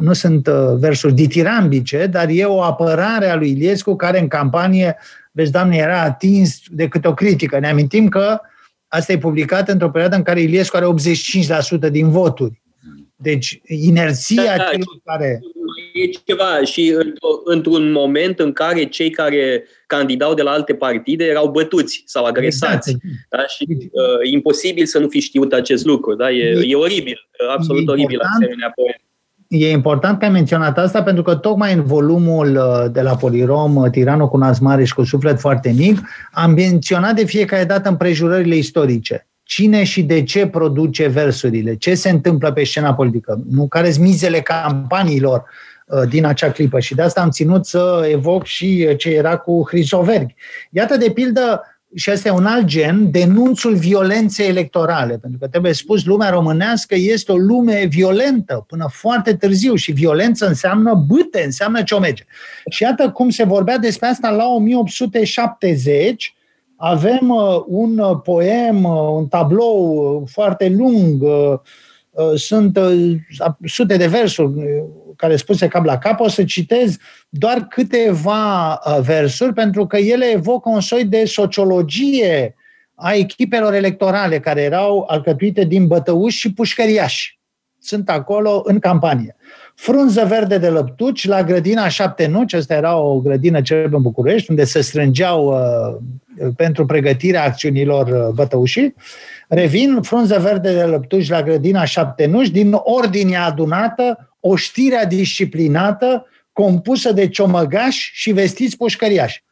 nu sunt uh, versuri ditirambice, dar e o apărare a lui Iliescu care în campanie, vezi, doamne, era atins de câte o critică. Ne amintim că asta e publicat într-o perioadă în care Iliescu are 85% din voturi. Deci, inerția da, da, celor care e ceva și într-un moment în care cei care candidau de la alte partide erau bătuți sau agresați. Exact. Da? Și uh, imposibil să nu fi știut acest lucru. Da? E, e, e oribil, absolut e oribil asemenea poem. E important că ai menționat asta pentru că tocmai în volumul uh, de la Polirom, uh, Tiranul cu nas mare și cu suflet foarte mic, am menționat de fiecare dată împrejurările istorice. Cine și de ce produce versurile? Ce se întâmplă pe scena politică? Nu care sunt mizele campaniilor Uh, din acea clipă și de asta am ținut să evoc și uh, ce era cu Hrisoverg. Iată, de pildă, și asta e un alt gen, denunțul violenței electorale. Pentru că trebuie spus, lumea românească este o lume violentă până foarte târziu și violență înseamnă bâte, înseamnă ciomege. Și iată cum se vorbea despre asta la 1870, avem uh, un poem, un tablou foarte lung, sunt sute de versuri care spuse cap la cap, o să citez doar câteva uh, versuri, pentru că ele evocă un soi de sociologie a echipelor electorale care erau alcătuite din bătăuși și pușcăriași. Sunt acolo în campanie. Frunză verde de lăptuci la grădina Șapte Nuci, asta era o grădină celebră în București, unde se strângeau uh, pentru pregătirea acțiunilor uh, bătăușii. Revin, frunză verde de lăptuci la grădina Șapte Nuci, din ordine adunată, oștirea disciplinată compusă de ciomăgași și vestiți pușcăriași.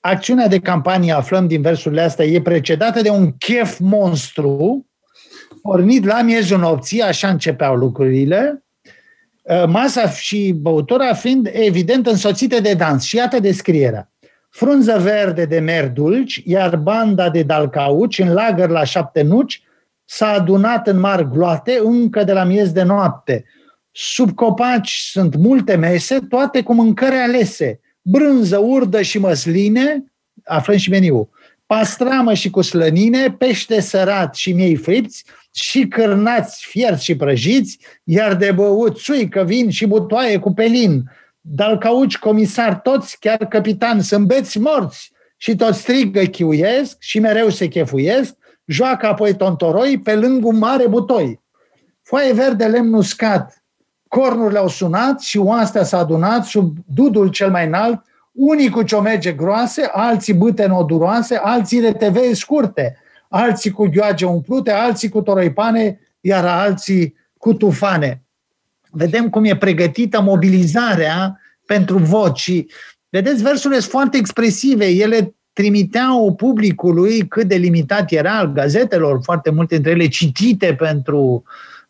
Acțiunea de campanie, aflăm din versurile astea, e precedată de un chef monstru, pornit la miezul nopții, așa începeau lucrurile, ă, masa și băutura fiind evident însoțite de dans. Și iată descrierea. Frunză verde de mer dulci, iar banda de dalcauci în lagăr la șapte nuci s-a adunat în mari gloate încă de la miez de noapte – Sub copaci sunt multe mese, toate cu mâncări alese. Brânză, urdă și măsline, aflăm și meniul. Pastramă și cu slănine, pește sărat și miei fripți, și cârnați fierți și prăjiți, iar de băut suică, vin și butoaie cu pelin. Dar cauci comisar toți, chiar capitan, sunt beți morți și toți strigă chiuiesc și mereu se chefuiesc, joacă apoi tontoroi pe lângă un mare butoi. Foaie verde lemn uscat, cornurile au sunat și oastea s-a adunat sub dudul cel mai înalt, unii cu ciomege groase, alții bâte noduroase, alții de TV scurte, alții cu ghioage umplute, alții cu toroipane, iar alții cu tufane. Vedem cum e pregătită mobilizarea pentru voci. Vedeți, versurile sunt foarte expresive. Ele trimiteau publicului cât de limitat era al gazetelor, foarte multe dintre ele citite pentru,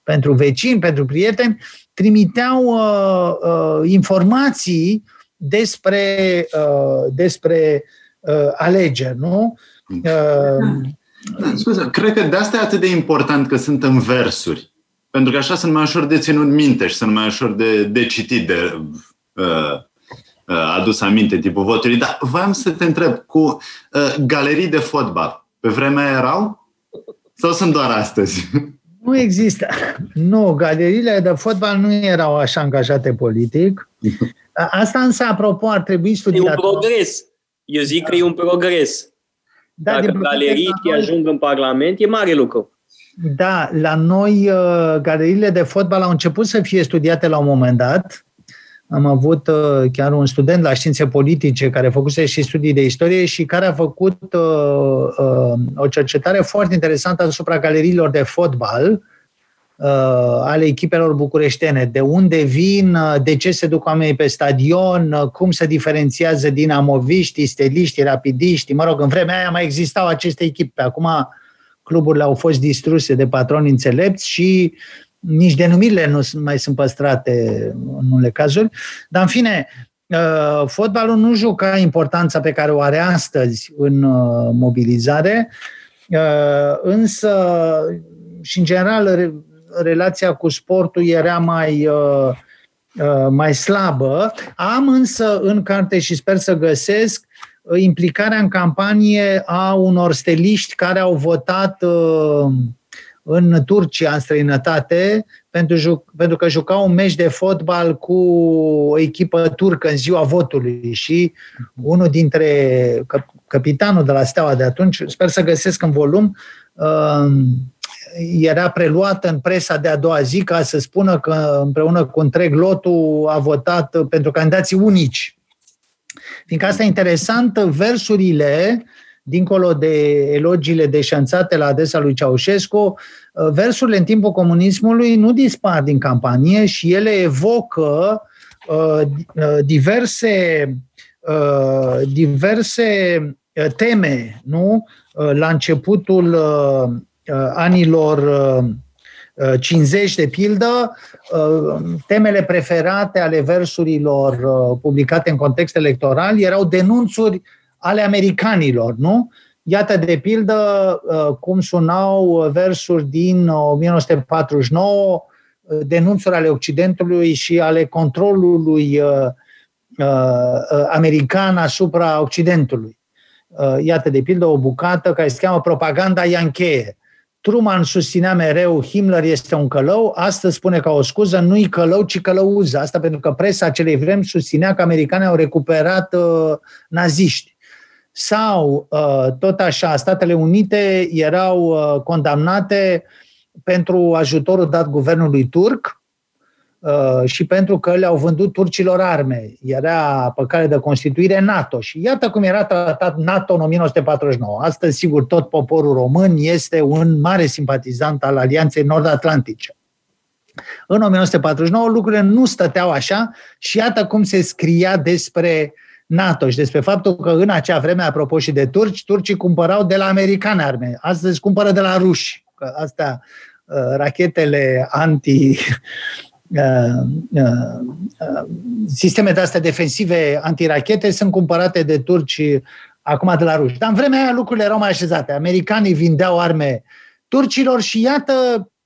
pentru vecini, pentru prieteni, trimiteau uh, uh, informații despre, uh, despre uh, alegeri, nu? Uh, da, scuze, cred că de asta e atât de important că sunt în versuri. Pentru că așa sunt mai ușor de ținut minte și sunt mai ușor de, de citit, de uh, uh, adus aminte tipul votului. Dar voiam să te întreb, cu uh, galerii de fotbal, pe vremea erau? Sau sunt doar astăzi? Nu există. Nu, galeriile de fotbal nu erau așa angajate politic. Asta însă, apropo, ar trebui studiat. E un progres. Eu zic că e un progres. Da, Dacă galeriile noi... ajung în Parlament, e mare lucru. Da, la noi uh, galeriile de fotbal au început să fie studiate la un moment dat. Am avut uh, chiar un student la științe politice care făcuse și studii de istorie și care a făcut uh, uh, o cercetare foarte interesantă asupra galeriilor de fotbal uh, ale echipelor bucureștene. De unde vin, uh, de ce se duc oamenii pe stadion, uh, cum se diferențiază dinamoviștii, steliștii, rapidiștii. Mă rog, în vremea aia mai existau aceste echipe. Acum cluburile au fost distruse de patroni înțelepți și nici denumirile nu mai sunt păstrate în unele cazuri. Dar, în fine, uh, fotbalul nu juca importanța pe care o are astăzi în uh, mobilizare, uh, însă, și în general, relația cu sportul era mai, mai slabă. Am însă în carte și sper să găsesc implicarea în campanie a unor steliști care au votat uh, în Turcia, în străinătate, pentru, pentru că jucau un meci de fotbal cu o echipă turcă în ziua votului. Și unul dintre capitanul de la Steaua de atunci, sper să găsesc în volum, uh, era preluat în presa de a doua zi ca să spună că împreună cu întreg lotul a votat pentru candidații unici Fiindcă asta e interesant, versurile, dincolo de elogiile deșanțate la adresa lui Ceaușescu, versurile în timpul comunismului nu dispar din campanie și ele evocă uh, uh diverse, uh, diverse uh, teme, nu? Uh, la începutul uh, anilor 50 de pildă, uh, temele preferate ale versurilor uh, publicate în context electoral erau denunțuri ale americanilor, nu? Iată, de pildă, uh, cum sunau versuri din 1949, denunțuri ale Occidentului și ale controlului american asupra Occidentului. Iată, de pildă, o bucată care se cheamă Propaganda Iancheie Truman susținea mereu Himmler este un călău, astăzi spune ca o scuză, nu-i călău, ci călăuză. Asta pentru că presa acelei vremi susținea că americanii au recuperat uh, naziști. Sau, uh, tot așa, Statele Unite erau uh, condamnate pentru ajutorul dat guvernului turc, Uh, și pentru că le-au vândut turcilor arme. Era pe cale de constituire NATO. Și iată cum era tratat NATO în 1949. Astăzi, sigur, tot poporul român este un mare simpatizant al Alianței Nord-Atlantice. În 1949 lucrurile nu stăteau așa și iată cum se scria despre NATO și despre faptul că în acea vreme, apropo și de turci, turcii cumpărau de la americani arme. Astăzi cumpără de la ruși. Că astea, uh, rachetele anti Uh, uh, uh, sisteme de astea defensive antirachete sunt cumpărate de turci acum de la ruși. Dar în vremea aia lucrurile erau mai așezate. Americanii vindeau arme turcilor și iată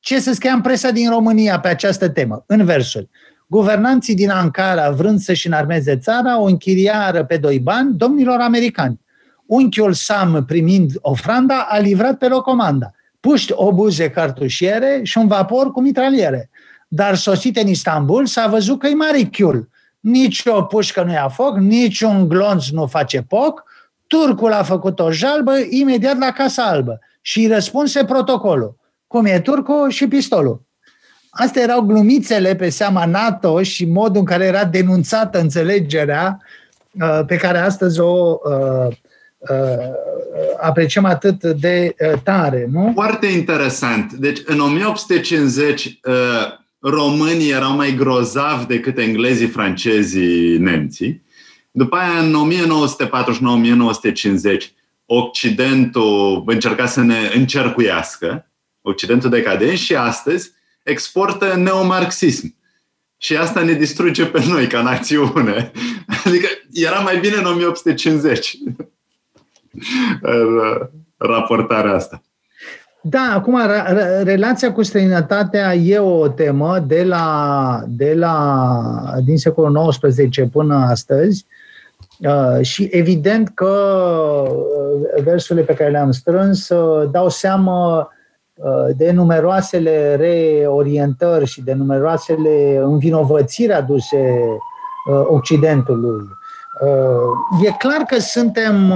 ce se scria în presa din România pe această temă, în versuri. Guvernanții din Ankara, vrând să-și înarmeze țara, o închiriară pe doi bani domnilor americani. Unchiul Sam, primind ofranda, a livrat pe locomanda. Puști obuze cartușiere și un vapor cu mitraliere dar sosit în Istanbul s-a văzut că e mare chiul. Nici o pușcă nu ia foc, nici un glonț nu face poc, turcul a făcut o jalbă imediat la Casa Albă și răspunse protocolul. Cum e turcul și pistolul. Astea erau glumițele pe seama NATO și modul în care era denunțată înțelegerea uh, pe care astăzi o uh, uh, apreciem atât de tare. Nu? Foarte interesant. Deci, în 1850, românii erau mai grozavi decât englezii, francezii, nemții. După aia, în 1949-1950, Occidentul încerca să ne încercuiască, Occidentul decadent, și astăzi exportă neomarxism. Și asta ne distruge pe noi ca națiune. Adică era mai bine în 1850 raportarea asta. Da, acum relația cu străinătatea e o temă de la, de la din secolul XIX până astăzi uh, și evident că uh, versurile pe care le-am strâns uh, dau seama de numeroasele reorientări și de numeroasele învinovățiri aduse Occidentului. E clar că suntem,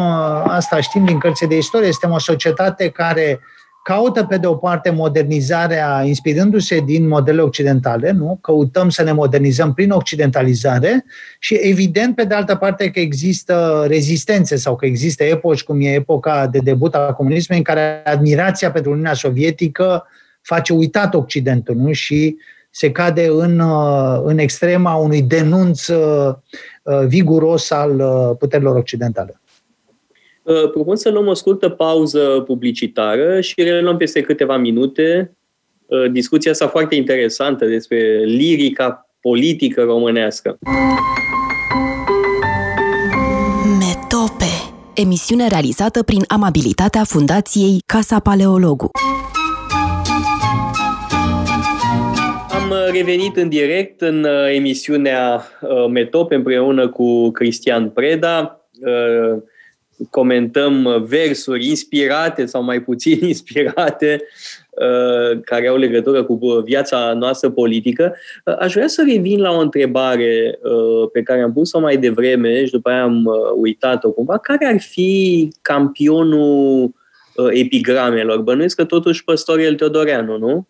asta știm din cărțile de istorie, suntem o societate care caută pe de o parte modernizarea inspirându-se din modele occidentale, nu? Căutăm să ne modernizăm prin occidentalizare și evident pe de altă parte că există rezistențe sau că există epoci cum e epoca de debut a comunismului în care admirația pentru Uniunea Sovietică face uitat Occidentul, nu? Și se cade în, în extrema unui denunț uh, viguros al uh, puterilor occidentale. Uh, propun să luăm o scurtă pauză publicitară și reluăm peste câteva minute uh, discuția asta foarte interesantă despre lirica politică românească. Metope. Emisiune realizată prin amabilitatea Fundației Casa Paleologu. Am uh, revenit în direct în emisiunea Metope împreună cu Cristian Preda comentăm versuri inspirate sau mai puțin inspirate uh, care au legătură cu viața noastră politică. Uh, aș vrea să revin la o întrebare uh, pe care am pus-o mai devreme și după aia am uitat-o cumva. Care ar fi campionul epigramelor? Bănuiesc că totuși Păstorel Teodoreanu, nu?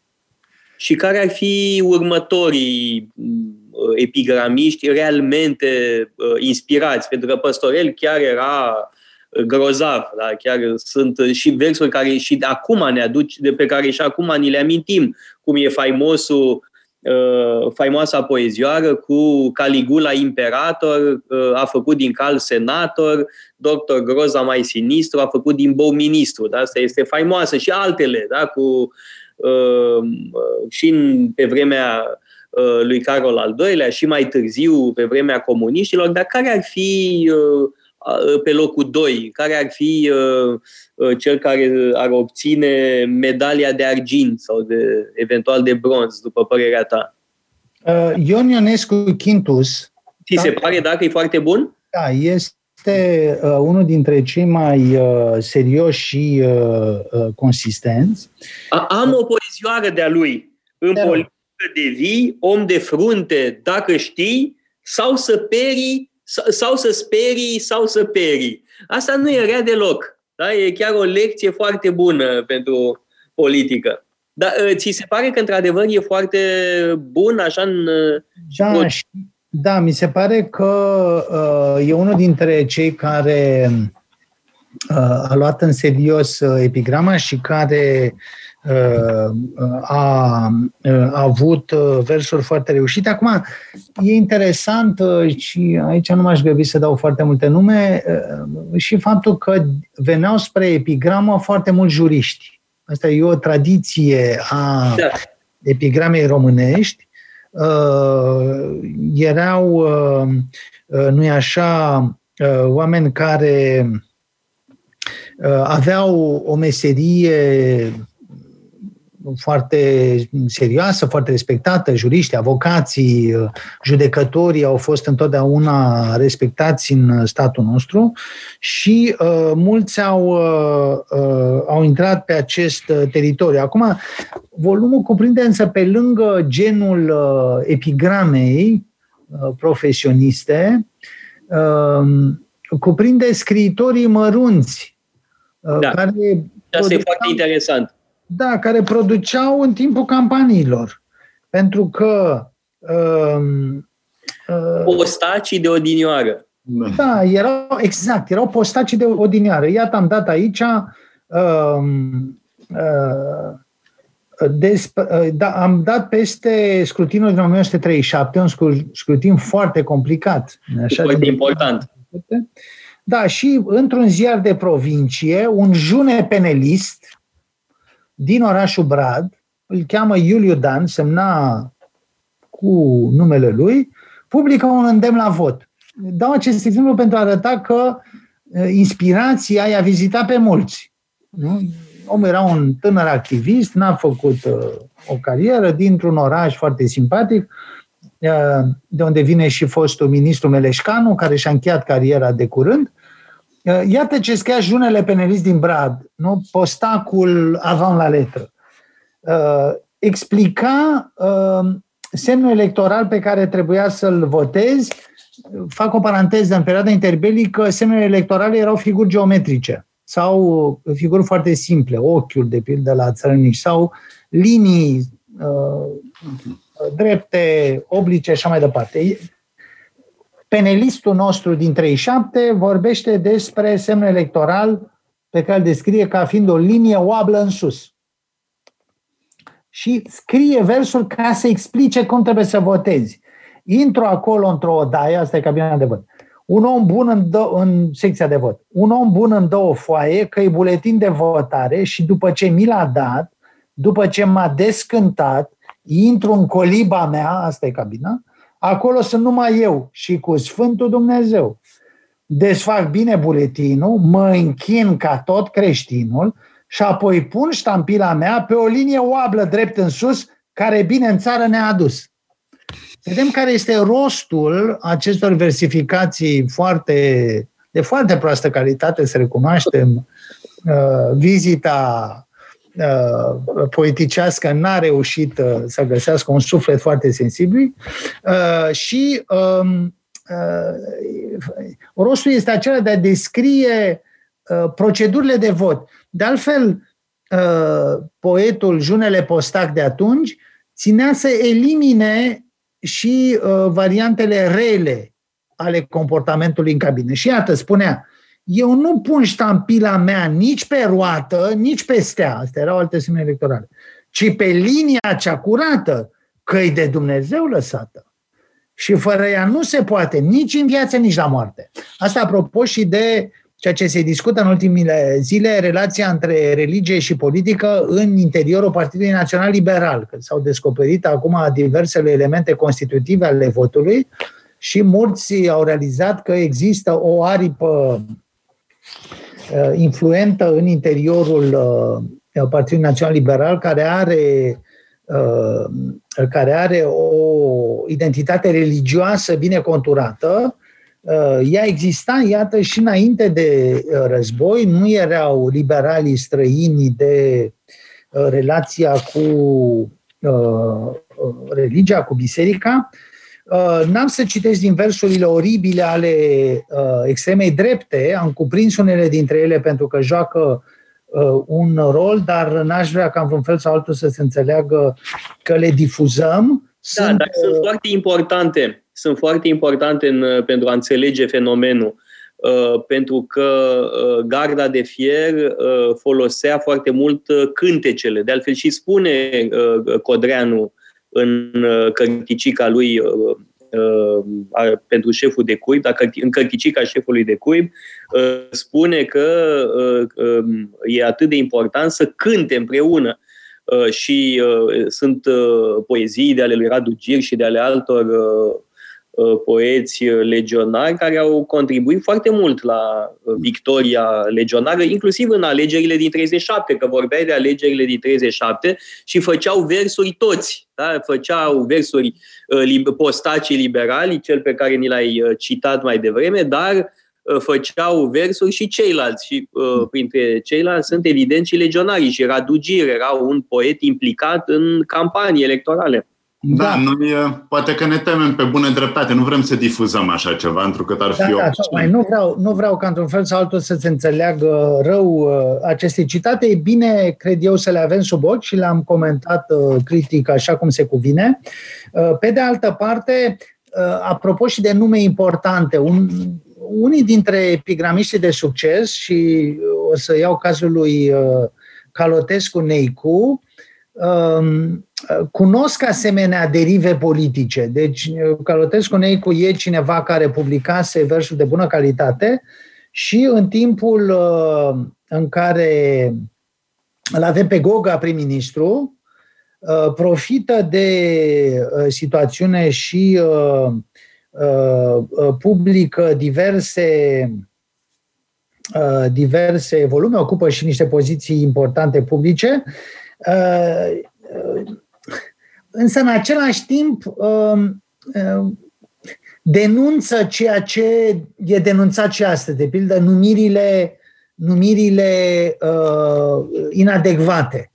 Și care ar fi următorii epigramiști realmente inspirați? Pentru că Păstorel chiar era grozav. Da? Chiar sunt și versuri care și de acum ne aduc, de pe care și acum ni le amintim, cum e faimosul uh, faimoasa poezioară cu Caligula imperator, uh, a făcut din cal senator, doctor Groza mai sinistru, a făcut din bou ministru. Da? Asta este faimoasă și altele, da? cu, uh, și în, pe vremea uh, lui Carol al II-lea și mai târziu pe vremea comuniștilor, dar care ar fi uh, pe locul 2, care ar fi cel care ar obține medalia de argint sau de, eventual de bronz, după părerea ta? Ion Ionescu Quintus. Ți da? se pare, dacă e foarte bun? Da, este uh, unul dintre cei mai uh, serioși și uh, uh, consistenți. A, am o poezioară de-a lui. În de politică de vii, om de frunte, dacă știi, sau să perii sau să sperii sau să perii. Asta nu e rea deloc. Da? E chiar o lecție foarte bună pentru politică. Dar ă, ți se pare că într-adevăr e foarte bun așa în... Ă, da, da mi se pare că uh, e unul dintre cei care uh, a luat în serios uh, epigrama și care uh, a, a avut versuri foarte reușite. Acum, e interesant și aici nu m-aș grăbi să dau foarte multe nume și faptul că veneau spre epigramă foarte mulți juriști. Asta e o tradiție a da. epigramei românești. Erau, nu-i așa, oameni care aveau o meserie foarte serioasă, foarte respectată, juriști, avocații, judecătorii au fost întotdeauna respectați în statul nostru și uh, mulți au, uh, uh, au intrat pe acest teritoriu. Acum, volumul cuprinde însă pe lângă genul uh, epigramei uh, profesioniste, uh, cuprinde scriitorii mărunți, uh, da. care Asta e foarte interesant da, care produceau în timpul campaniilor. Pentru că um, uh, postacii de odinioară. Da, erau, exact, erau postacii de odinioară. Iată, am dat aici uh, uh, Desp- uh, da, am dat peste scrutinul din 1937, un scrutin foarte complicat. Așa foarte important. Da, și într-un ziar de provincie, un june penelist din orașul Brad, îl cheamă Iuliu Dan, semna cu numele lui, publică un îndemn la vot. Dau acest exemplu pentru a arăta că inspirația i-a vizitat pe mulți. Nu? Omul era un tânăr activist, n-a făcut uh, o carieră dintr-un oraș foarte simpatic, uh, de unde vine și fostul ministru Meleșcanu, care și-a încheiat cariera de curând, Iată ce scria Junele Penelist din Brad, nu? postacul avant la letră. explica semnul electoral pe care trebuia să-l votezi. Fac o paranteză, în perioada interbelică, semnele electorale erau figuri geometrice sau figuri foarte simple, ochiul, de pildă, la țărănici, sau linii uh, drepte, oblice și așa mai departe. Penelistul nostru din 37 vorbește despre semnul electoral pe care îl descrie ca fiind o linie oablă în sus. Și scrie versul ca să explice cum trebuie să votezi. Intru acolo într-o odaie, asta e cabina de vot. Un om bun în, do- în secția de vot. Un om bun în două foaie, că e buletin de votare și după ce mi l-a dat, după ce m-a descântat, intru în coliba mea, asta e cabina, acolo sunt numai eu și cu Sfântul Dumnezeu. Desfac bine buletinul, mă închin ca tot creștinul și apoi pun ștampila mea pe o linie oablă drept în sus, care bine în țară ne-a adus. Vedem care este rostul acestor versificații foarte, de foarte proastă calitate, să recunoaștem. Uh, vizita uh, poeticească n-a reușit uh, să găsească un suflet foarte sensibil și um, rostul este acela de a descrie procedurile de vot. De altfel, poetul Junele Postac de atunci ținea să elimine și uh, variantele rele ale comportamentului în cabină. Și iată, spunea, eu nu pun ștampila mea nici pe roată, nici pe stea, astea erau alte semne electorale, ci pe linia cea curată, căi de Dumnezeu lăsată. Și fără ea nu se poate nici în viață, nici la moarte. Asta apropo și de ceea ce se discută în ultimile zile, relația între religie și politică în interiorul Partidului Național Liberal, că s-au descoperit acum diversele elemente constitutive ale votului și mulți au realizat că există o aripă uh, influentă în interiorul uh, Partidului Național Liberal care are uh, care are o identitate religioasă bine conturată, Uh, ea exista, iată, și înainte de uh, război, nu erau liberalii străini de uh, relația cu religia, cu biserica. N-am să citesc din versurile oribile ale extremei drepte, am cuprins unele dintre ele pentru că joacă un rol, dar n-aș vrea ca în vreun fel sau altul să se înțeleagă că le difuzăm. Da, sunt, dar sunt foarte importante sunt foarte importante în, uh, pentru a înțelege fenomenul. Uh, pentru că uh, garda de fier folosea foarte mult cântecele. De altfel și spune Codreanu în cărticica lui pentru șeful de cuib, dacă în cărticica șefului de cuib, spune că um, e atât de important să cânte împreună. Și sunt poezii de ale lui Radu Gir și de ale altor Uh, poeți uh, legionari care au contribuit foarte mult la uh, victoria legionară, inclusiv în alegerile din 37, că vorbeai de alegerile din 37 și făceau versuri toți, da? făceau versuri postacii liberali, cel pe care ni l-ai citat mai devreme, dar făceau versuri și ceilalți și printre ceilalți sunt evident și legionarii și Radu Gir era un poet implicat în campanii electorale. Da, da. noi poate că ne temem pe bună dreptate, nu vrem să difuzăm așa ceva, pentru că ar fi da, da, mai nu vreau, nu vreau ca într-un fel sau altul să se înțeleagă rău uh, aceste citate. E bine, cred eu, să le avem sub ochi și le-am comentat uh, critic așa cum se cuvine. Uh, pe de altă parte, apropo și de nume importante, un, unii dintre epigramiștii de succes, și o să iau cazul lui Calotescu Neicu, um, cunosc asemenea derive politice. Deci, Calotescu Neicu e cineva care publicase versuri de bună calitate și în timpul uh, în care îl avem pe Goga prim-ministru, uh, profită de uh, situațiune și publică diverse diverse volume, ocupă și niște poziții importante publice însă în același timp um, um, denunță ceea ce e denunțat și astăzi, de pildă numirile, numirile uh, inadecvate.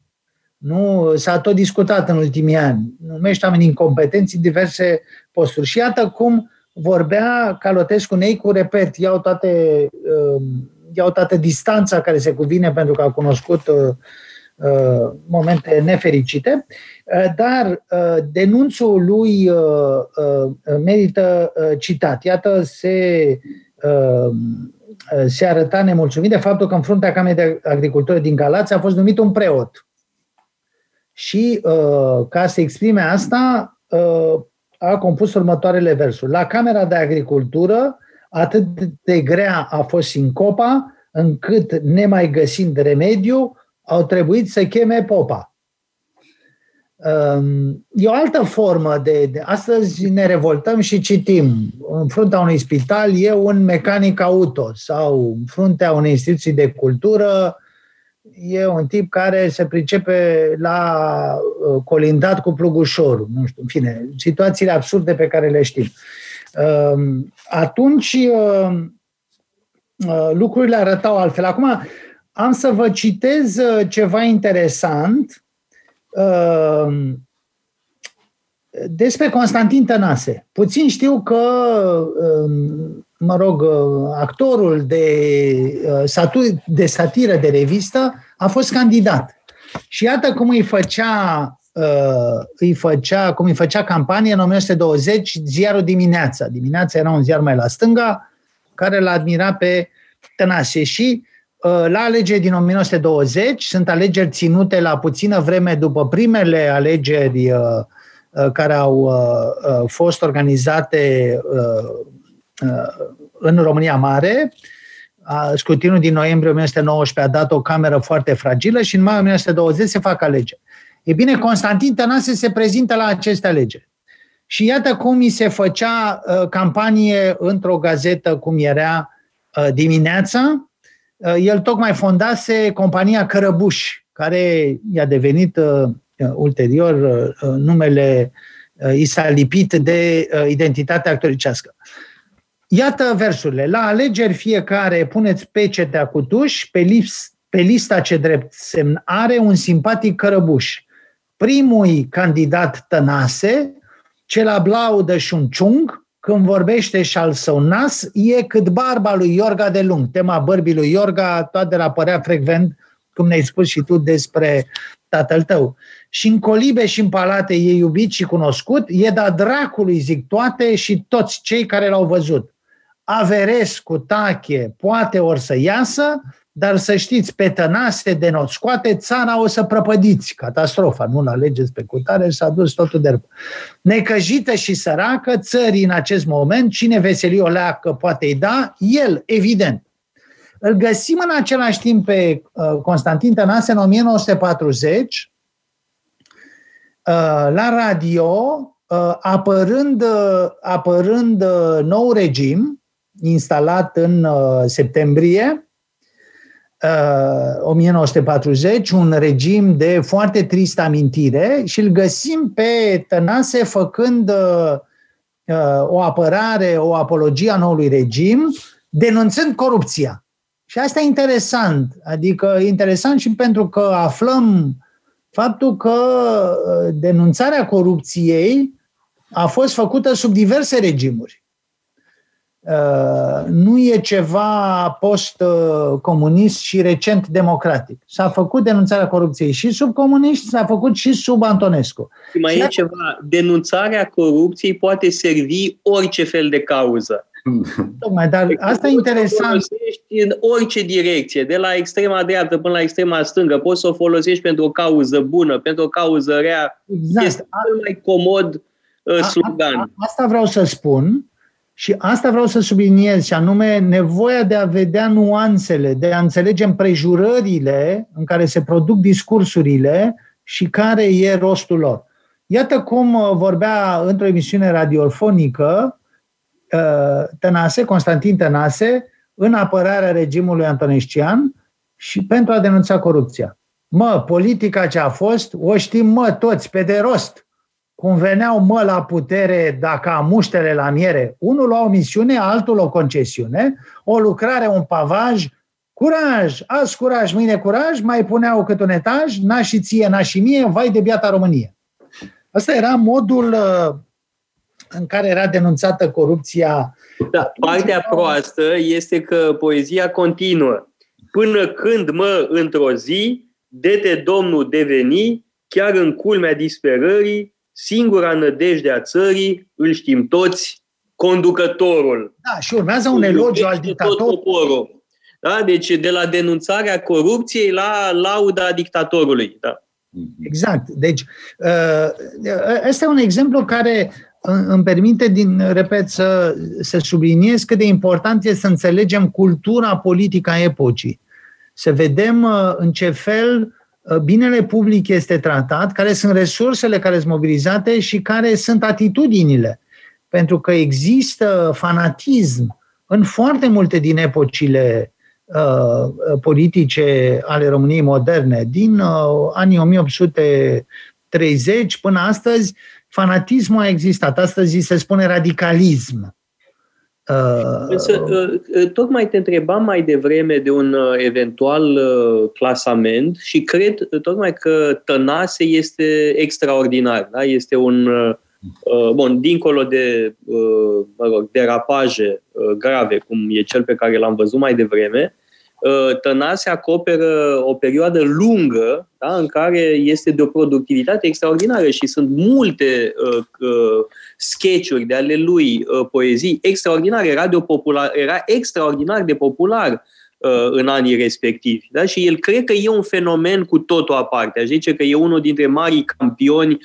Nu, s-a tot discutat în ultimii ani. Numește oameni incompetenți în diverse posturi. Și iată cum vorbea Calotescu Neicu, repet, iau toate, um, iau toată distanța care se cuvine pentru că a cunoscut uh, uh, momente nefericite, uh, dar denunțul lui merită citat. Iată, se, se arăta nemulțumit de faptul că în fruntea Camerei de Agricultură din Galați a fost numit un preot. Și ca să exprime asta, a compus următoarele versuri. La Camera de Agricultură, atât de grea a fost sincopa, încât, nemai găsind remediu, au trebuit să cheme popa. Um, e o altă formă de, de... Astăzi ne revoltăm și citim. În fruntea unui spital e un mecanic auto sau în fruntea unei instituții de cultură e un tip care se pricepe la uh, colindat cu plugușorul. Nu știu, în fine, situațiile absurde pe care le știm. Um, atunci uh, uh, lucrurile arătau altfel. Acum am să vă citez ceva interesant despre Constantin Tănase. Puțin știu că um, mă rog, uh, actorul de, uh, de satiră de revistă a fost candidat. Și iată cum îi făcea, uh, îi făcea, cum îi făcea campanie în 1920 ziarul Dimineața. Dimineața era un ziar mai la stânga, care l-a admirat pe Tănase. Și la alegeri din 1920, sunt alegeri ținute la puțină vreme după primele alegeri care au fost organizate Uh, în România Mare. Scrutinul din noiembrie 1919 a dat o cameră foarte fragilă și în mai 1920 se fac alegeri. E bine, Constantin Tănase se prezintă la aceste alegeri. Și iată cum mi se făcea uh, campanie într-o gazetă cum era uh, dimineața. Uh, el tocmai fondase compania Cărăbuș, care i-a devenit uh, ulterior uh, numele uh, i s-a lipit de uh, identitatea actoricească. Uh, Iată versurile. La alegeri fiecare puneți pecetea cu tuș, pe, list, pe lista ce drept semn are un simpatic cărăbuș. Primul candidat tănase, ce la blaudă și un ciung, când vorbește și al său nas, e cât barba lui Iorga de lung. Tema bărbii lui Iorga toate apărea frecvent, cum ne-ai spus și tu despre tatăl tău. Și în colibe și în palate e iubit și cunoscut, e da dracului, zic toate și toți cei care l-au văzut cu Tache poate or să iasă, dar să știți, pe tănase de not scoate, țara o să prăpădiți. Catastrofa, nu-l alegeți pe cutare și s-a dus totul de Necăjită și săracă, țării în acest moment, cine veselii o leacă poate-i da? El, evident. Îl găsim în același timp pe uh, Constantin Tănase în 1940, uh, la radio, uh, apărând, apărând nou regim, instalat în uh, septembrie 1940, uh, un regim de foarte tristă amintire și îl găsim pe Tănase făcând uh, o apărare, o apologie a noului regim, denunțând corupția. Și asta e interesant, adică interesant și pentru că aflăm faptul că denunțarea corupției a fost făcută sub diverse regimuri. Uh, nu e ceva post-comunist și recent democratic. S-a făcut denunțarea corupției și sub comuniști, s-a făcut și sub Antonescu. Și mai și e ceva, denunțarea corupției poate servi orice fel de cauză. Tocmai, dar deci asta e interesant. Poți să în orice direcție, de la extrema dreaptă până la extrema stângă, poți să o folosești pentru o cauză bună, pentru o cauză rea. Exact. Este cel mai comod uh, slogan. A, a, asta vreau să spun, și asta vreau să subliniez, și anume nevoia de a vedea nuanțele, de a înțelege împrejurările în care se produc discursurile și care e rostul lor. Iată cum uh, vorbea într-o emisiune radiofonică uh, Tănase, Constantin Tănase, în apărarea regimului antonescian și pentru a denunța corupția. Mă, politica ce a fost, o știm mă toți, pe de rost cum veneau mă la putere dacă am muștele la miere, unul la o misiune, altul o concesiune, o lucrare, un pavaj, curaj, azi curaj, mâine curaj, mai puneau cât un etaj, na și ție, na și mie, vai de biata Românie. Asta era modul uh, în care era denunțată corupția. Da, partea proastă este că poezia continuă. Până când mă, într-o zi, de-te Domnul deveni, chiar în culmea disperării, singura nădejde a țării, îl știm toți, conducătorul. Da, și urmează un elogiu al dictatorului. Da? Deci de la denunțarea corupției la lauda dictatorului. Da. Exact. Deci, ă, ăsta e un exemplu care îmi permite, din, repet, să, să subliniez cât de important este să înțelegem cultura politică a epocii. Să vedem ă, în ce fel ă, binele public este tratat, care sunt resursele care sunt mobilizate și care sunt atitudinile. Pentru că există fanatism în foarte multe din epocile uh, politice ale României moderne, din uh, anii 1830 până astăzi, fanatismul a existat. Astăzi se spune radicalism. Uh, Însă, uh, uh, tocmai te întrebam mai devreme de un eventual clasament și cred tocmai că Tănase este extraordinar. Da? Este un Uh, bun, dincolo de uh, mă rog, derapaje uh, grave, cum e cel pe care l-am văzut mai devreme, Tănase acoperă o perioadă lungă da, în care este de o productivitate extraordinară și sunt multe uh, uh, sketch-uri de ale lui, uh, poezii extraordinare. Era, de o popular, era extraordinar de popular uh, în anii respectivi. Da? Și el cred că e un fenomen cu totul aparte. Aș zice că e unul dintre marii campioni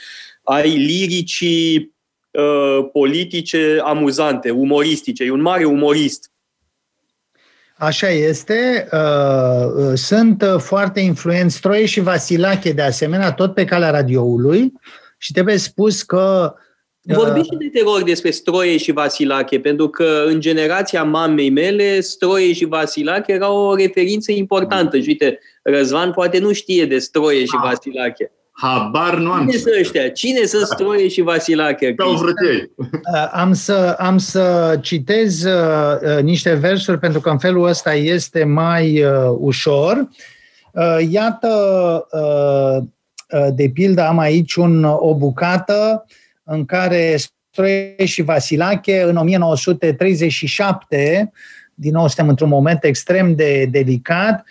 ai liricii uh, politice amuzante, umoristice. E un mare umorist. Așa este. Uh, sunt foarte influenți Troie și Vasilache, de asemenea, tot pe calea radioului. Și trebuie spus că uh, Vorbi și de te rog despre Stroie și Vasilache, pentru că în generația mamei mele, Stroie și Vasilache erau o referință importantă. Și uite, Răzvan poate nu știe de Stroie și ah. Vasilache. Habar nu am. Cine sunt ăștia? Cine sunt Stroie și Vasilache? Ca vrut ei. Uh, am să, am să citez uh, uh, niște versuri pentru că în felul ăsta este mai uh, ușor. Uh, iată, uh, uh, de pildă, am aici un, o bucată în care Stroie și Vasilache în 1937, din nou suntem într-un moment extrem de delicat,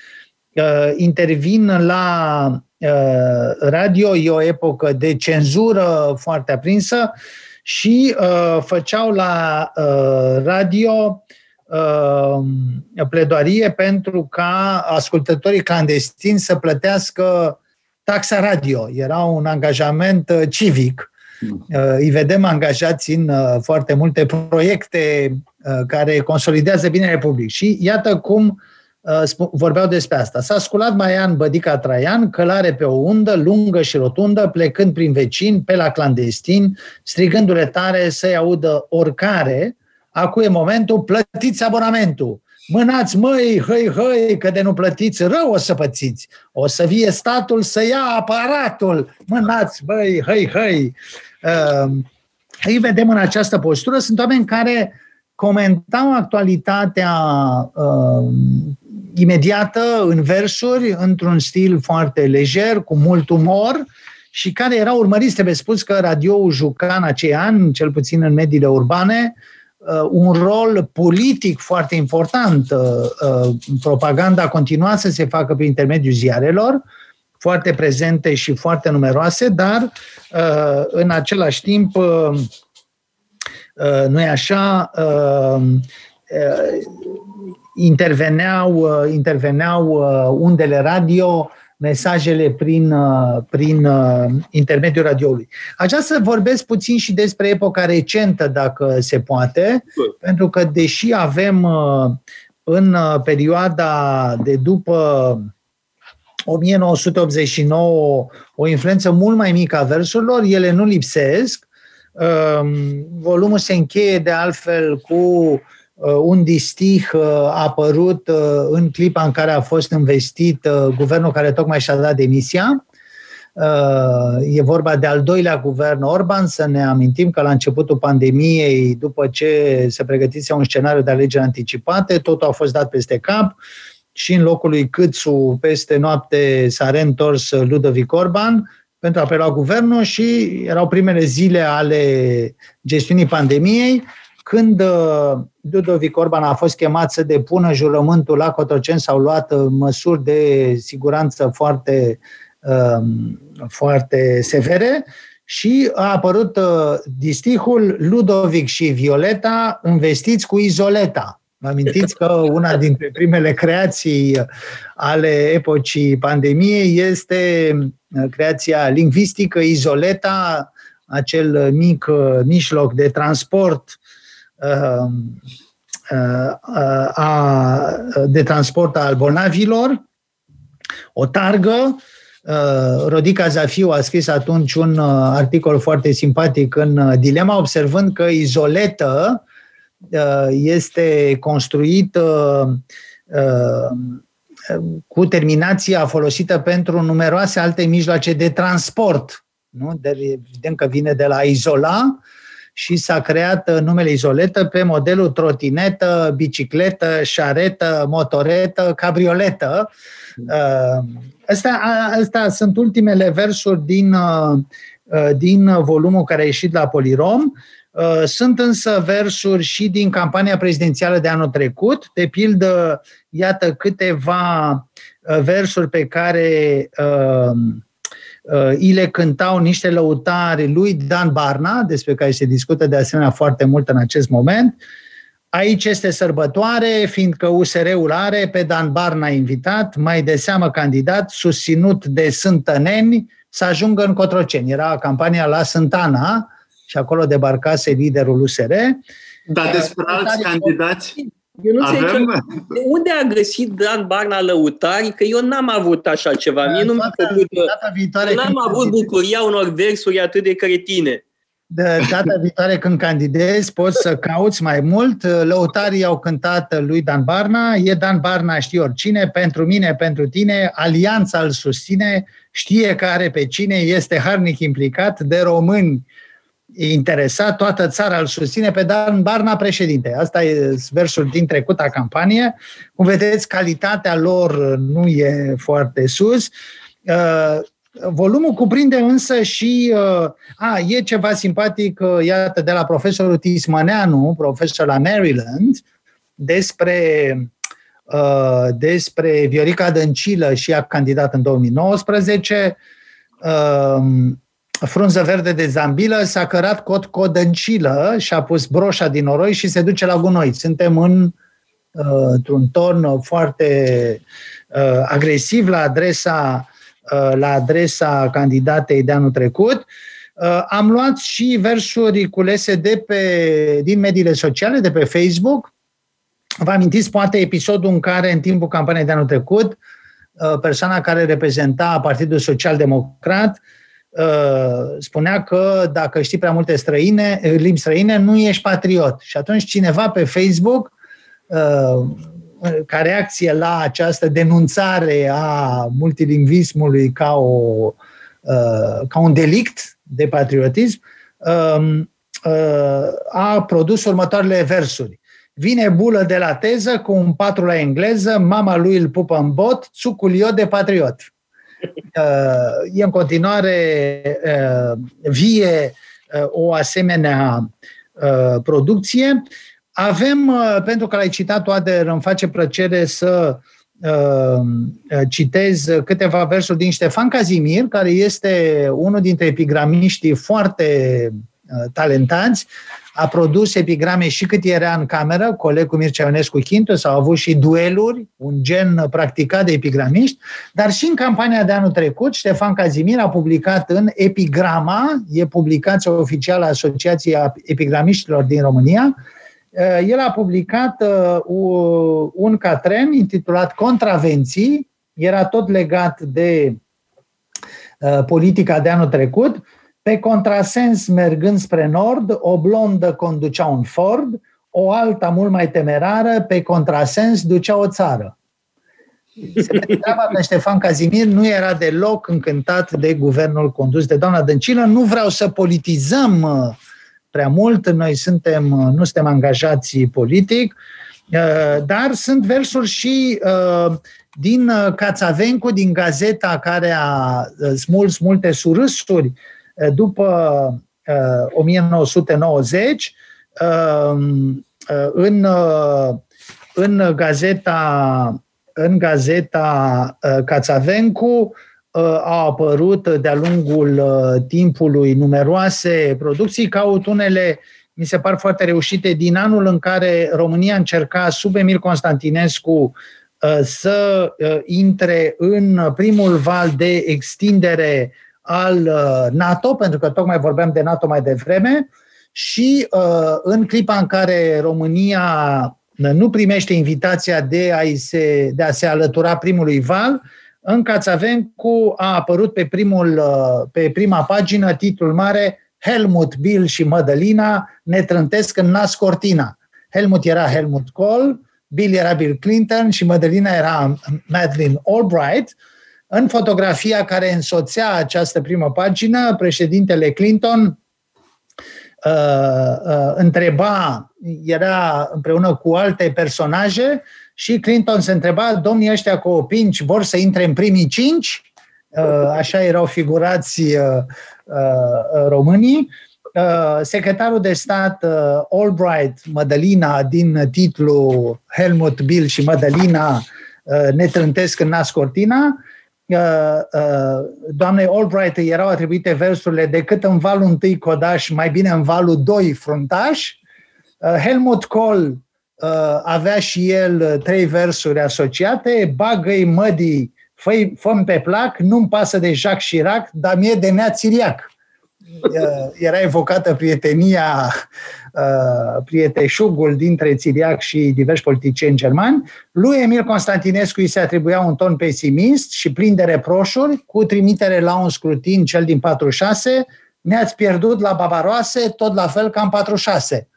uh, intervin la Uh, radio, e o epocă de cenzură foarte aprinsă și uh, făceau la uh, radio uh, pledoarie pentru ca ascultătorii clandestini să plătească taxa radio. Era un angajament uh, civic. Uh, îi vedem angajați în foarte multe proiecte care consolidează binele public. Și iată cum uh, Uh, vorbeau despre asta. S-a sculat Maian Bădica Traian, călare pe o undă, lungă și rotundă, plecând prin vecini, pe la clandestin, strigându-le tare să-i audă oricare, acu e momentul, plătiți abonamentul. Mânați, măi, hăi, hăi, că de nu plătiți, rău o să pățiți. O să vie statul să ia aparatul. Mânați, măi, hăi, hăi. Uh, îi vedem în această postură. Sunt oameni care comentau actualitatea uh, imediată, în versuri, într-un stil foarte lejer, cu mult umor, și care erau urmăriți, trebuie spus că radioul juca în acei ani, cel puțin în mediile urbane, uh, un rol politic foarte important. Uh, uh, propaganda continua să se facă prin intermediul ziarelor, foarte prezente și foarte numeroase, dar în același timp, nu e așa, interveneau, uh, interveneau uh, undele radio, mesajele prin, uh, prin intermediul radioului. Aș vrea să vorbesc puțin și despre epoca recentă, dacă se poate, Bun. pentru că deși avem în perioada de după 1989 o influență mult mai mică a versurilor, ele nu lipsesc. Um, volumul se încheie de altfel cu Uh, un distih uh, a apărut uh, în clipa în care a fost investit guvernul care tocmai și-a dat demisia. E vorba de al doilea guvern Orban, să ne amintim că la începutul pandemiei, după ce se pregătise un scenariu de alegeri anticipate, totul a fost dat peste cap și în locul lui Câțu peste noapte s-a reîntors Ludovic Orban pentru a prelua guvernul și erau primele zile ale gestiunii pandemiei când uh, Ludovic Orban a fost chemat să depună jurământul la Cotroceni, s-au luat uh, măsuri de siguranță foarte, um, foarte severe și a apărut uh, distihul Ludovic și Violeta investiți cu izoleta. Vă amintiți că una dintre primele creații ale epocii pandemiei este creația lingvistică Izoleta, acel mic mijloc de transport Um, uh, uh, a, de transport al bolnavilor, o targă. Uh, Rodica Zafiu a scris atunci un articol foarte simpatic în Dilema, observând că izoletă este construită cu terminația folosită pentru numeroase alte mijloace de transport. Nu? De, evident că vine de la izola, și s-a creat uh, numele izoletă pe modelul trotinetă, bicicletă, șaretă, motoretă, cabrioletă. Uh, astea, astea sunt ultimele versuri din, uh, din volumul care a ieșit la Polirom. Sunt însă versuri și din campania prezidențială de anul trecut, de pildă, iată câteva versuri pe care uh, uh, îi le cântau niște lăutari lui Dan Barna, despre care se discută de asemenea foarte mult în acest moment. Aici este sărbătoare, fiindcă USR-ul are pe Dan Barna invitat, mai de seamă candidat, susținut de sântăneni, să ajungă în Cotroceni. Era campania la Sântana și acolo debarcase liderul USR. Dar despre alți candidați? Eu nu Avem? înțeleg de unde a găsit Dan Barna lăutari, că eu n-am avut așa ceva. Mie nu mi-a făcut, viitoare n-am avut bucuria unor versuri atât de cretine. De data viitoare când candidezi, poți să cauți mai mult. Lăutarii au cântat lui Dan Barna, e Dan Barna, știe oricine, pentru mine, pentru tine, alianța îl susține, știe că are pe cine, este harnic implicat de români interesat, toată țara îl susține pe Dan Barna președinte. Asta e versul din trecuta campanie. Cum vedeți, calitatea lor nu e foarte sus. Uh, volumul cuprinde însă și, uh, a, e ceva simpatic, uh, iată, de la profesorul Tismăneanu, profesor la Maryland, despre, despre Viorica Dăncilă și a candidat în 2019 frunză verde de zambilă, s-a cărat cot codăncilă și a pus broșa din noroi și se duce la gunoi. Suntem în, uh, într-un ton foarte uh, agresiv la adresa, uh, la adresa candidatei de anul trecut. Am luat și versuri culese de pe, din mediile sociale, de pe Facebook. Vă amintiți poate episodul în care în timpul campaniei de anul trecut persoana care reprezenta Partidul Social Democrat Uh, spunea că dacă știi prea multe străine, limbi străine, nu ești patriot. Și atunci cineva pe Facebook, uh, ca reacție la această denunțare a multilingvismului ca, o, uh, ca un delict de patriotism, um, a produs următoarele versuri. Vine bulă de la teză cu un patru la engleză, mama lui îl pupă în bot, țucul eu de patriot e în continuare uh, vie uh, o asemenea uh, producție. Avem, pentru că l-ai citat, Toader, îmi face plăcere să citez câteva versuri din Ștefan Cazimir, care este unul dintre epigramiștii foarte talentați, a produs epigrame și cât era în cameră, colegul Mircea Ionescu Chintu, s-au avut și dueluri, un gen practicat de epigramiști, dar și în campania de anul trecut, Ștefan Cazimir a publicat în Epigrama, e publicația oficială a Asociației Epigramiștilor din România, uh, el a publicat uh, un catren intitulat Contravenții, era tot legat de uh, politica de anul trecut, pe contrasens, mergând spre nord, o blondă conducea un Ford, o alta mult mai temerară, pe contrasens, ducea o țară. Se treaba că Ștefan Cazimir nu era deloc încântat de guvernul condus de doamna Dăncilă. Nu vreau să politizăm uh, prea mult, noi suntem, uh, nu suntem angajați politic, Dar sunt versuri și din Cațavencu, din gazeta care a smuls multe surâsuri după 1990, în, în gazeta în gazeta Cațavencu au apărut de-a lungul timpului numeroase producții, caut unele mi se par foarte reușite, din anul în care România încerca sub Emil Constantinescu să intre în primul val de extindere al NATO, pentru că tocmai vorbeam de NATO mai devreme, și în clipa în care România nu primește invitația de a, se, de a se alătura primului val, în Cațavencu a apărut pe, primul, pe prima pagină titlul mare Helmut, Bill și Madalina ne trântesc în Nas Cortina. Helmut era Helmut Kohl, Bill era Bill Clinton și Madalina era Madeleine Albright. În fotografia care însoțea această primă pagină, președintele Clinton uh, uh, întreba, era împreună cu alte personaje și Clinton se întreba, domnii ăștia cu opinci vor să intre în primii cinci? Uh, așa erau figurați uh, uh, românii. Secretarul de stat Albright, Madalina, din titlul Helmut Bill și Madalina ne trântesc în nas cortina, doamnei Albright erau atribuite versurile decât în valul întâi codaș, mai bine în valul doi fruntaș. Helmut Kohl avea și el trei versuri asociate, bagă-i mădii fă fă pe plac, nu-mi pasă de Jacques Chirac, dar mie de Nea Țiriac. Era evocată prietenia, prieteșugul dintre Țiriac și diversi politicieni germani. Lui Emil Constantinescu îi se atribuia un ton pesimist și plin de reproșuri, cu trimitere la un scrutin, cel din 46, ne-ați pierdut la Babaroase, tot la fel ca în 46.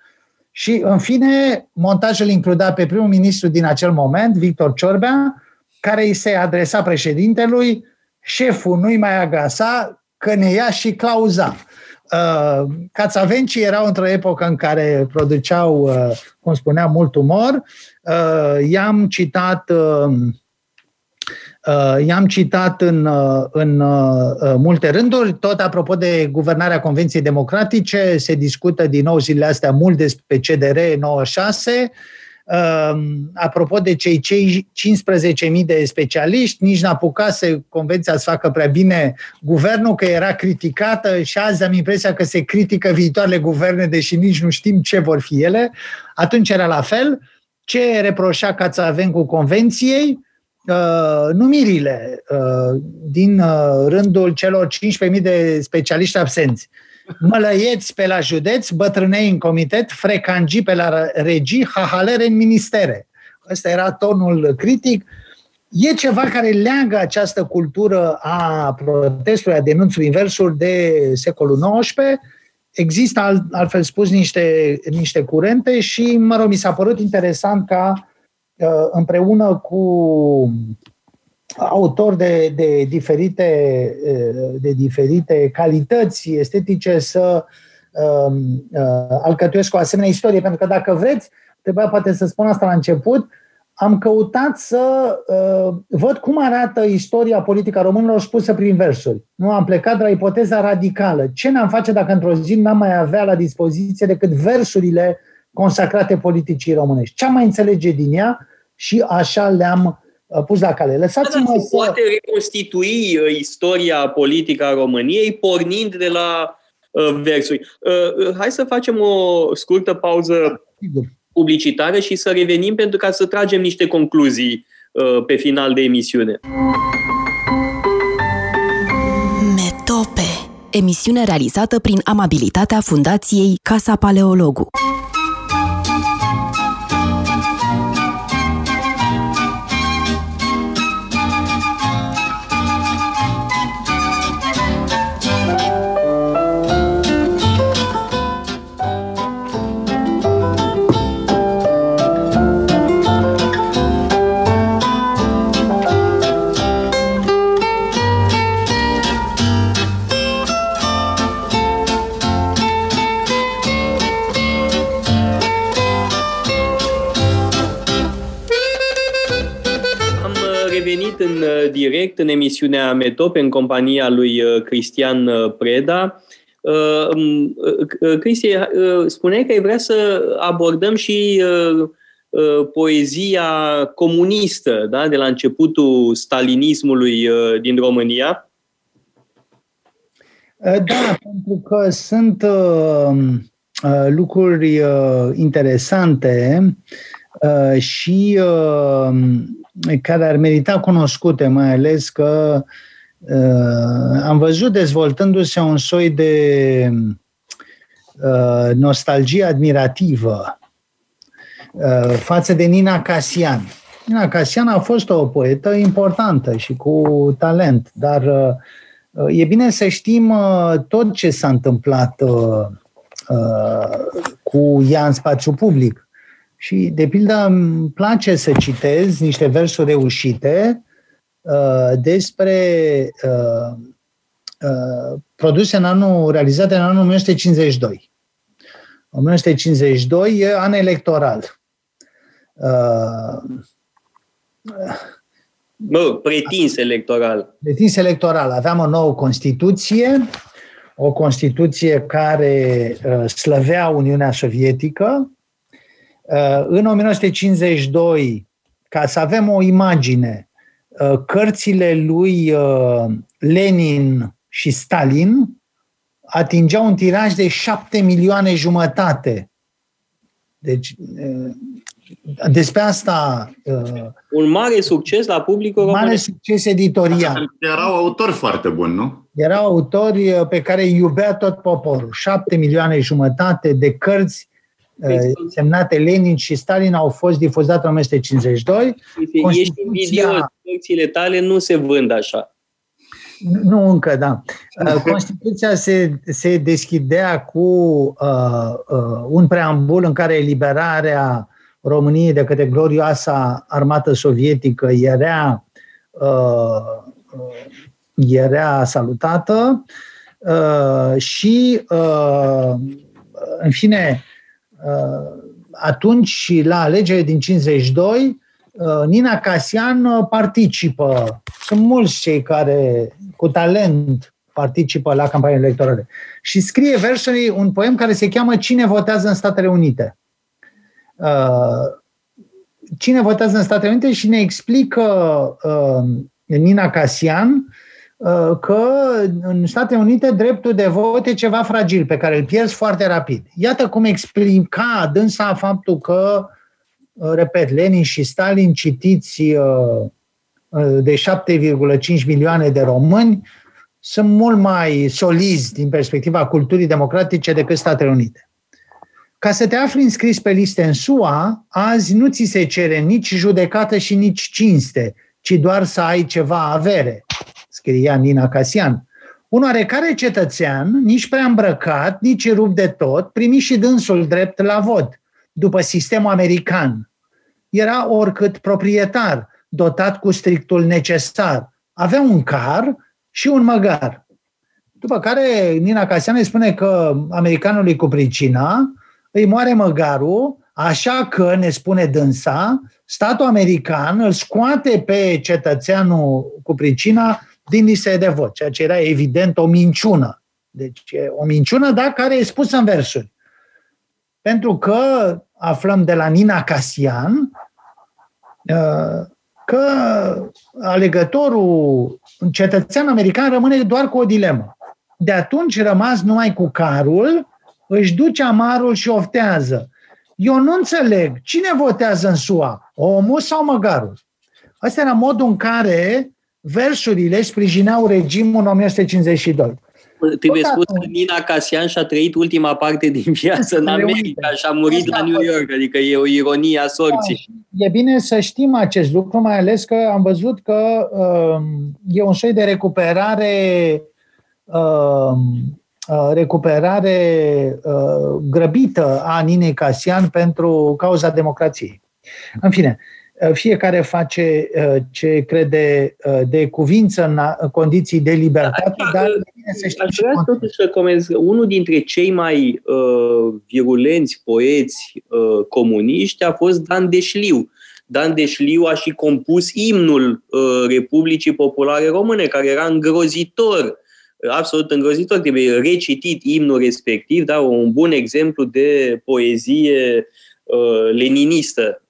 Și, în fine, montajul includa pe primul ministru din acel moment, Victor Ciorbea, care îi se adresa președintelui, șeful nu-i mai agasa că ne ia și clauza. Uh, Cațavencii erau într-o epocă în care produceau, uh, cum spuneam, mult umor. Uh, i-am citat I-am citat în, în multe rânduri, tot apropo de guvernarea Convenției Democratice, se discută din nou zilele astea mult despre CDR 96, Ehm, apropo de cei, cei 15.000 de specialiști, nici n-apucase convenția să facă prea bine guvernul, că era criticată și azi am impresia că se critică viitoarele guverne, deși nici nu știm ce vor fi ele. Atunci era la fel. Ce reproșa avem cu convenției? Uh, numirile uh, din uh, rândul celor 15.000 de specialiști absenți mălăieți pe la județ, bătrânei în comitet, frecangii pe la regii, hahalere în ministere. Ăsta era tonul critic. E ceva care leagă această cultură a protestului, a denunțului inversuri de secolul XIX. Există, altfel spus, niște, niște curente și, mă rog, mi s-a părut interesant ca uh, împreună cu autor de, de, diferite, de diferite calități estetice să uh, alcătuiesc o asemenea istorie. Pentru că dacă vreți, trebuia poate să spun asta la început, am căutat să uh, văd cum arată istoria politică a românilor spusă prin versuri. Nu am plecat de la ipoteza radicală. Ce ne-am face dacă într-o zi n-am mai avea la dispoziție decât versurile consacrate politicii românești? Ce am mai înțelege din ea? Și așa le-am pus la cale. Lăsați-mă da, da, să... Poate reconstitui uh, istoria politică a României pornind de la uh, versuri. Uh, uh, hai să facem o scurtă pauză Sigur. publicitară și să revenim pentru ca să tragem niște concluzii uh, pe final de emisiune. Metope. Emisiune realizată prin amabilitatea Fundației Casa Paleologu. Sunt în uh, direct în emisiunea Metope în compania lui uh, Cristian uh, Preda. Um, Cristi, spuneai că ai vrea să abordăm și poezia comunistă da? de la începutul stalinismului din România. Da, pentru că sunt lucruri interesante și care ar merita cunoscute, mai ales că uh, am văzut dezvoltându-se un soi de uh, nostalgie admirativă uh, față de Nina Casian. Nina Casian a fost o poetă importantă și cu talent, dar uh, e bine să știm uh, tot ce s-a întâmplat uh, cu ea în spațiu public. Și, de pildă, îmi place să citez niște versuri reușite uh, despre uh, uh, produse în anul, realizate în anul 1952. 1952 e an electoral. Uh, Bă, pretins electoral. Pretins electoral. Aveam o nouă Constituție, o Constituție care uh, slăvea Uniunea Sovietică, Uh, în 1952, ca să avem o imagine, uh, cărțile lui uh, Lenin și Stalin atingeau un tiraj de șapte milioane jumătate. Deci, despre asta... Un mare succes la publicul român. Mare succes editorial. Erau autori foarte buni, nu? Erau autori pe care îi iubea tot poporul. Șapte milioane jumătate de cărți Păi, semnate Lenin și Stalin au fost difuzate în 1952. Ești invidios, lecțiile tale nu se vând așa. Nu încă, da. Uh, Constituția se, se deschidea cu uh, uh, un preambul în care eliberarea României de către glorioasa armată sovietică era, uh, uh, era salutată uh, și, uh, în fine, Uh, atunci, la alegerile din 52, uh, Nina Casian uh, participă. Sunt mulți cei care, cu talent, participă la campanii electorale. Și scrie versului un poem care se cheamă Cine votează în Statele Unite. Cine votează în Statele Unite și ne explică Nina Casian Uh, că în Statele Unite dreptul de vot e ceva fragil, pe care îl pierzi foarte rapid. Iată cum explica dânsa faptul că, uh, repet, Lenin și Stalin, citiți uh, de 7,5 milioane de români, sunt mult mai solizi din perspectiva culturii democratice decât Statele Unite. Ca să te afli înscris pe liste în SUA, azi nu ți se cere nici judecată și nici cinste, ci doar să ai ceva avere scria Nina Casian. Un oarecare cetățean, nici prea îmbrăcat, nici rupt de tot, primi și dânsul drept la vot, după sistemul american. Era oricât proprietar, dotat cu strictul necesar. Avea un car și un măgar. După care Nina Casian îi spune că americanului cu pricina îi moare măgarul, așa că, ne spune dânsa, statul american îl scoate pe cetățeanul cu pricina din listele de vot, ceea ce era evident o minciună. Deci o minciună, da, care e spusă în versuri. Pentru că aflăm de la Nina Casian uh, că alegătorul cetățean american rămâne doar cu o dilemă. De atunci rămas numai cu carul, își duce amarul și oftează. Eu nu înțeleg. Cine votează în SUA? Omul sau măgarul? Asta era modul în care versurile sprijineau regimul în 1952. Trebuie spus că Nina Casian și-a trăit ultima parte din viață în America și a murit la New York, adică e o ironie a sorții. Da, e bine să știm acest lucru, mai ales că am văzut că uh, e un soi de recuperare uh, uh, recuperare uh, grăbită a Ninei Casian pentru cauza democrației. În fine, uh, Uh, fiecare face uh, ce crede uh, de cuvință în condiții de libertate, da, dar bine să știm Aș vrea totuși să comenz. Unul dintre cei mai uh, virulenți poeți uh, comuniști a fost Dan Deșliu. Dan Deșliu a și compus imnul uh, Republicii Populare Române, care era îngrozitor, absolut îngrozitor. Trebuie recitit imnul respectiv, da? un bun exemplu de poezie uh, leninistă Uh,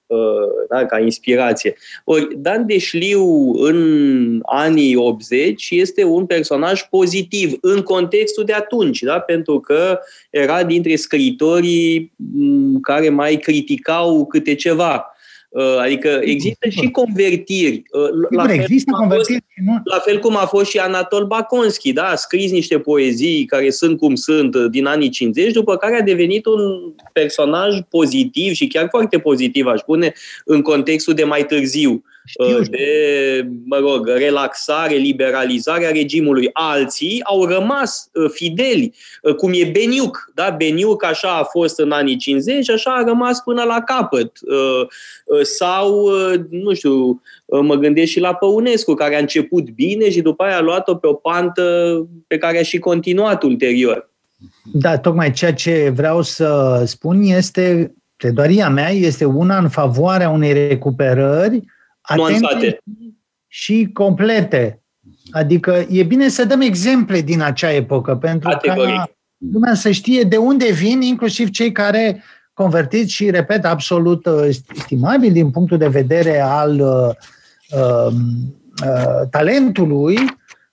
da, ca inspirație. Ori Dan Deșliu în anii 80 este un personaj pozitiv în contextul de atunci, da? pentru că era dintre scriitorii mm, care mai criticau câte ceva. Uh, adică există și convertiri. Uh, la fel, există convertiri. Fost, nu... la fel cum a fost și Anatol Baconski, da? a scris niște poezii care sunt cum sunt uh, din anii 50, după care a devenit un personaj pozitiv și chiar foarte pozitiv, aș spune, în contextul de mai târziu. Știu, uh, de, mă rog, relaxare, liberalizare a regimului. Alții au rămas uh, fideli, uh, cum e Beniuc. Da? Beniuc așa a fost în anii 50 și așa a rămas până la capăt. Sau, nu știu, mă gândesc și la Păunescu, care a început bine și după aia a luat-o pe o pantă pe care a și continuat ulterior. Da, tocmai ceea ce vreau să spun este, pledoaria mea este una în favoarea unei recuperări nuanțate. și complete. Adică e bine să dăm exemple din acea epocă, pentru Categoric. ca lumea să știe de unde vin, inclusiv cei care convertiți și, repet, absolut uh, estimabil din punctul de vedere al uh, uh, uh, talentului,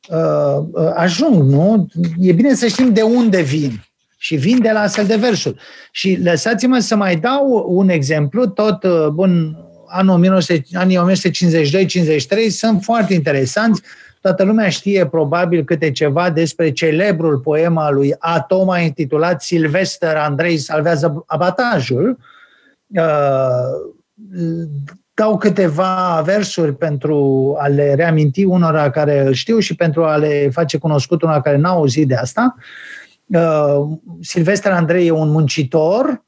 uh, uh, ajung, nu? E bine să știm de unde vin. Și vin de la astfel de versuri. Și lăsați-mă să mai dau un exemplu, tot, uh, bun, anul 19, anii 1952-53 sunt foarte interesanți. Toată lumea știe probabil câte ceva despre celebrul poem al lui Atoma intitulat Silvester Andrei salvează abatajul. Uh, dau câteva versuri pentru a le reaminti unora care îl știu și pentru a le face cunoscut unora care n-au auzit de asta. Uh, Silvester Andrei e un muncitor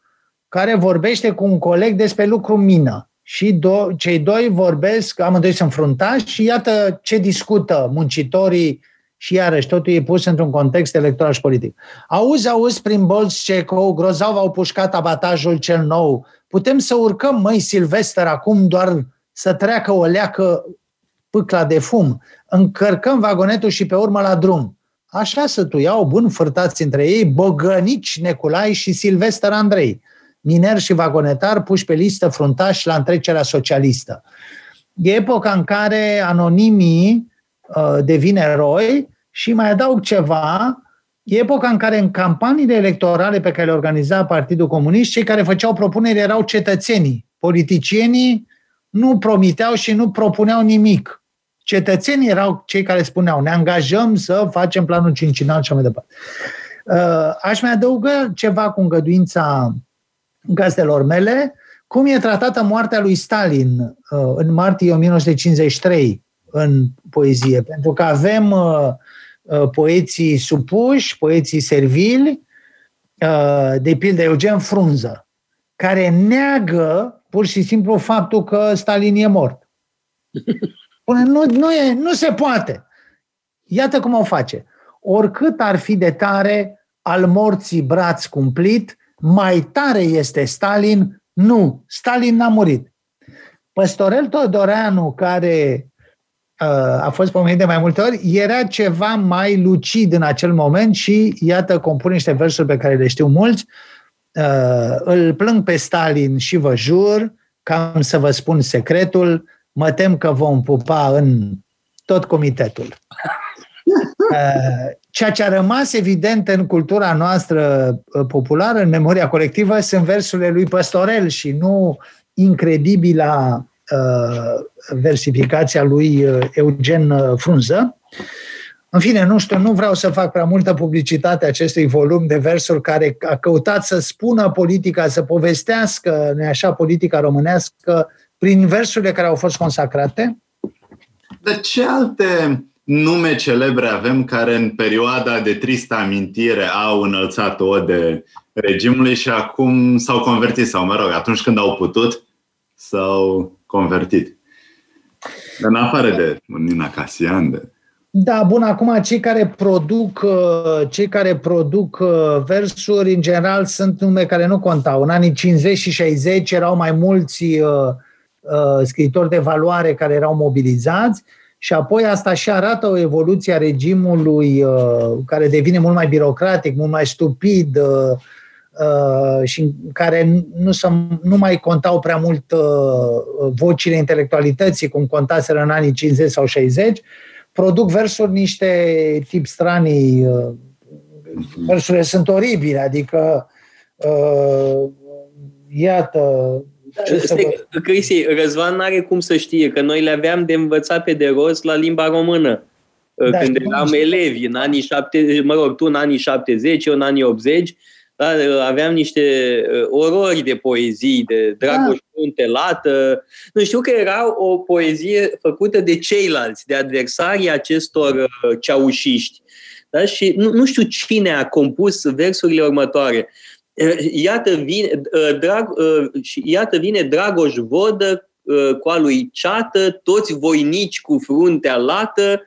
care vorbește cu un coleg despre lucru mină și do- cei doi vorbesc, amândoi sunt fruntași și iată ce discută muncitorii și iarăși totul e pus într-un context electoral și politic. Auzi, auzi, prin bolți Ceco, grozav au pușcat abatajul cel nou. Putem să urcăm, măi, Silvester, acum doar să treacă o leacă pâcla de fum. Încărcăm vagonetul și pe urmă la drum. Așa să tu iau bun fărtați între ei Bogănici Neculai și Silvester Andrei miner și vagonetar puși pe listă fruntași la întrecerea socialistă. E epoca în care anonimii uh, devin eroi și mai adaug ceva, e epoca în care în campaniile electorale pe care le organiza Partidul Comunist, cei care făceau propuneri erau cetățenii. Politicienii nu promiteau și nu propuneau nimic. Cetățenii erau cei care spuneau ne angajăm să facem planul cincinal și mai departe. Uh, aș mai adăuga ceva cu îngăduința gazdelor mele, cum e tratată moartea lui Stalin uh, în martie 1953 în poezie. Pentru că avem uh, uh, poeții supuși, poeții servili, de pildă Eugen Frunză, care neagă pur și simplu faptul că Stalin e mort. Pune, nu, nu, e, nu se poate. Iată cum o face. Oricât ar fi de tare al morții braț cumplit, mai tare este Stalin, nu, Stalin n-a murit. Păstorel Todoreanu, care uh, a fost pomenit de mai multe ori, era ceva mai lucid în acel moment și iată, compune niște versuri pe care le știu mulți. Uh, îl plâng pe Stalin și vă jur, cam să vă spun secretul, mă tem că vom pupa în tot comitetul. Uh, ceea ce a rămas evident în cultura noastră uh, populară, în memoria colectivă, sunt versurile lui Păstorel și nu incredibila uh, versificația lui uh, Eugen Frunză. În fine, nu știu, nu vreau să fac prea multă publicitate acestui volum de versuri care a căutat să spună politica, să povestească, nu așa, politica românească prin versurile care au fost consacrate. De ce alte nume celebre avem care în perioada de tristă amintire au înălțat o de regimului și acum s-au convertit, sau mă rog, atunci când au putut, s-au convertit. În afară de Nina Casian, de... Da, bun, acum cei care produc, uh, cei care produc uh, versuri, în general, sunt nume care nu contau. În anii 50 și 60 erau mai mulți uh, uh, scriitori de valoare care erau mobilizați și apoi asta și arată o evoluție a regimului uh, care devine mult mai birocratic, mult mai stupid uh, uh, și în care nu, să, nu mai contau prea mult uh, vocile intelectualității, cum contaseră în anii 50 sau 60, produc versuri niște tip stranii, uh, versurile sunt oribile, adică uh, iată, Cristi, Răzvan nu are cum să știe că noi le aveam de învățat pe de rost la limba română. Da, când eram știu. elevi în anii 70, mă rog, tu în anii 70, eu în anii 80, da, aveam niște uh, orori de poezii, de Dragoș da. lată. Nu știu că era o poezie făcută de ceilalți, de adversarii acestor uh, ceaușiști. Da? Și nu, nu știu cine a compus versurile următoare. Iată vine, drag, iată vine Dragoș Vodă cu a lui Ceată, toți voinici cu fruntea lată,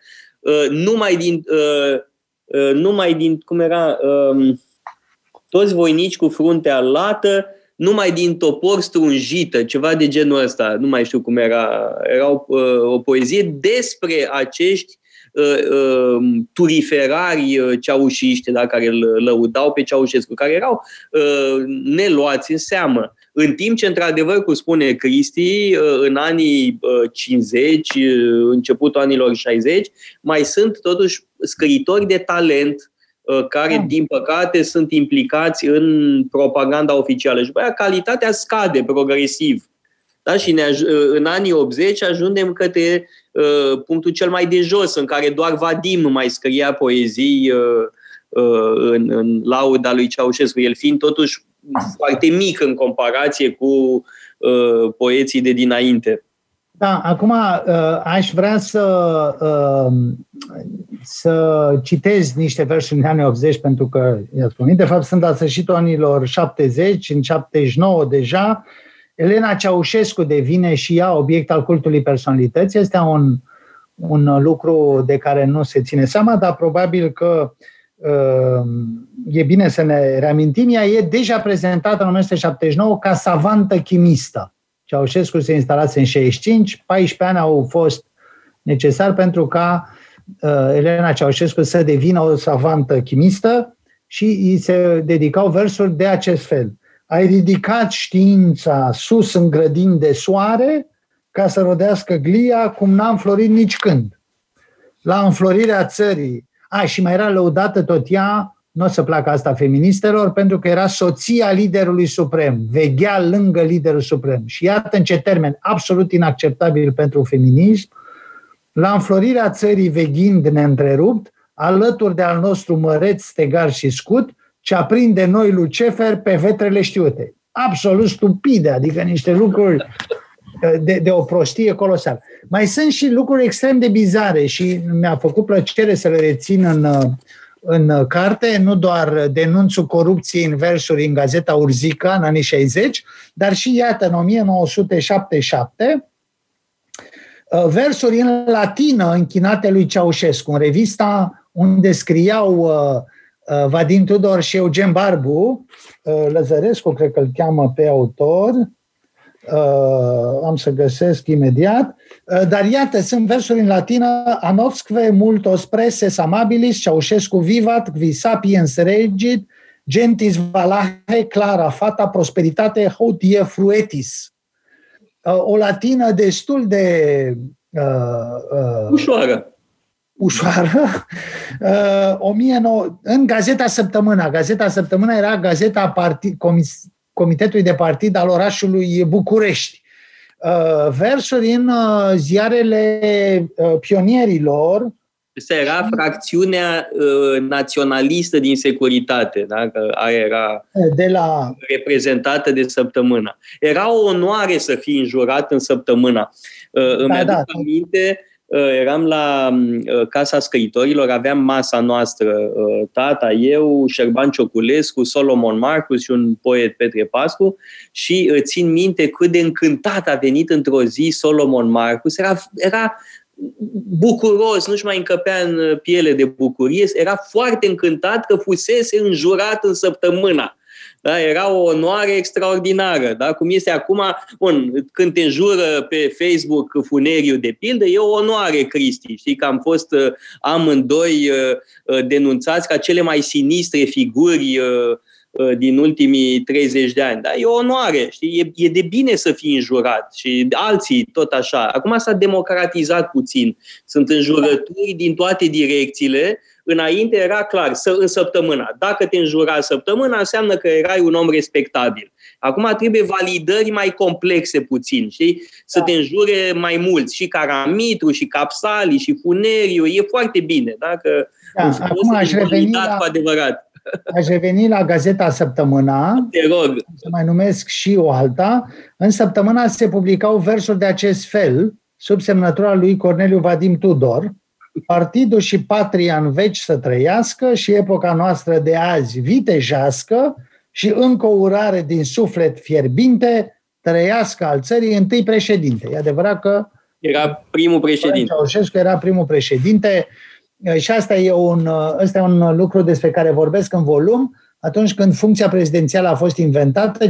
numai din, numai din cum era, toți voinici cu fruntea lată, numai din topor strunjită, ceva de genul ăsta, nu mai știu cum era, era o, o poezie despre acești Uh, um, turiferari uh, ceaușiști, da, care îl lăudau pe Ceaușescu, care erau uh, neluați în seamă. În timp ce, într-adevăr, cum spune Cristi, în anii 50, începutul anilor 60, mai sunt totuși scriitori de talent care, da. din păcate, sunt implicați în propaganda oficială. Și după aia calitatea scade progresiv. Da? Și ne, în anii 80 ajungem către uh, punctul cel mai de jos, în care doar Vadim mai scria poezii uh, uh, în, în lauda lui Ceaușescu, el fiind totuși foarte mic în comparație cu uh, poeții de dinainte. Da, acum uh, aș vrea să, uh, să citez niște versuri din anii 80, pentru că, i spun, de fapt sunt la sfârșitul anilor 70, în 79 deja, Elena Ceaușescu devine și ea obiect al cultului personalității. Este un, un lucru de care nu se ține seama, dar probabil că uh, e bine să ne reamintim. Ea e deja prezentată în 1979 ca savantă chimistă. Ceaușescu se instalase în 65, 14 ani au fost necesari pentru ca uh, Elena Ceaușescu să devină o savantă chimistă și îi se dedicau versuri de acest fel ai ridicat știința sus în grădini de soare ca să rodească glia cum n-a înflorit nici când. La înflorirea țării, a, și mai era lăudată tot ea, nu o să placă asta feministelor, pentru că era soția liderului suprem, veghea lângă liderul suprem. Și iată în ce termen absolut inacceptabil pentru feminism, la înflorirea țării veghind neîntrerupt, alături de al nostru măreț, stegar și scut, ce aprinde noi Lucefer pe vetrele știute. Absolut stupide, adică niște lucruri de, de o prostie colosală. Mai sunt și lucruri extrem de bizare și mi-a făcut plăcere să le rețin în, în carte, nu doar denunțul corupției în versuri în Gazeta Urzica în anii 60, dar și, iată, în 1977, versuri în latină închinate lui Ceaușescu, în revista unde scriau uh, Uh, Vadim Tudor și Eugen Barbu, uh, Lăzărescu, cred că îl cheamă pe autor, uh, am să găsesc imediat, dar iată, sunt versuri în latină, anovsque multos preses amabilis, Ceaușescu vivat, qui sapiens regit, gentis valahe clara, fata prosperitate hodie fruetis. O latină destul de uh, uh, ușoară ușoară. Uh, în Gazeta Săptămâna. Gazeta Săptămâna era gazeta partid, comis, Comitetului de Partid al orașului București. Uh, versuri în uh, ziarele pionierilor. Asta era fracțiunea naționalistă din securitate, da? care era de la... reprezentată de săptămâna. Era o onoare să fii înjurat în săptămâna. Îmi da, aduc da. aminte Uh, eram la uh, Casa Scriitorilor, aveam masa noastră, uh, tata, eu, Șerban Cioculescu, Solomon Marcus și un poet Petre Pascu și țin minte cât de încântat a venit într-o zi Solomon Marcus. Era, era bucuros, nu-și mai încăpea în piele de bucurie, era foarte încântat că fusese înjurat în săptămâna Da? Era o onoare extraordinară. Da? Cum este acum, bun, când te înjură pe Facebook Funeriu de pildă, e o onoare, Cristi. Știi că am fost uh, amândoi uh, uh, denunțați ca cele mai sinistre figuri din ultimii 30 de ani. Da? E o onoare, știi? E, e de bine să fii înjurat și alții tot așa. Acum s-a democratizat puțin. Sunt înjurături din toate direcțiile Înainte era clar, să, în săptămâna. Dacă te înjura săptămâna, înseamnă că erai un om respectabil. Acum trebuie validări mai complexe puțin, știi? Să da. te înjure mai mulți, și Caramitru, și Capsali, și Funeriu, e foarte bine, dacă da, acum aș reveni la, cu adevărat. Aș reveni la Gazeta Săptămâna, Te rog. să mai numesc și o alta. În săptămâna se publicau versuri de acest fel, sub semnătura lui Corneliu Vadim Tudor, Partidul și patria în veci să trăiască și epoca noastră de azi vitejească și încă o urare din suflet fierbinte, trăiască al țării întâi președinte. E adevărat că era primul președinte. Ceaușescu era primul președinte și asta e un, asta e un lucru despre care vorbesc în volum. Atunci când funcția prezidențială a fost inventată,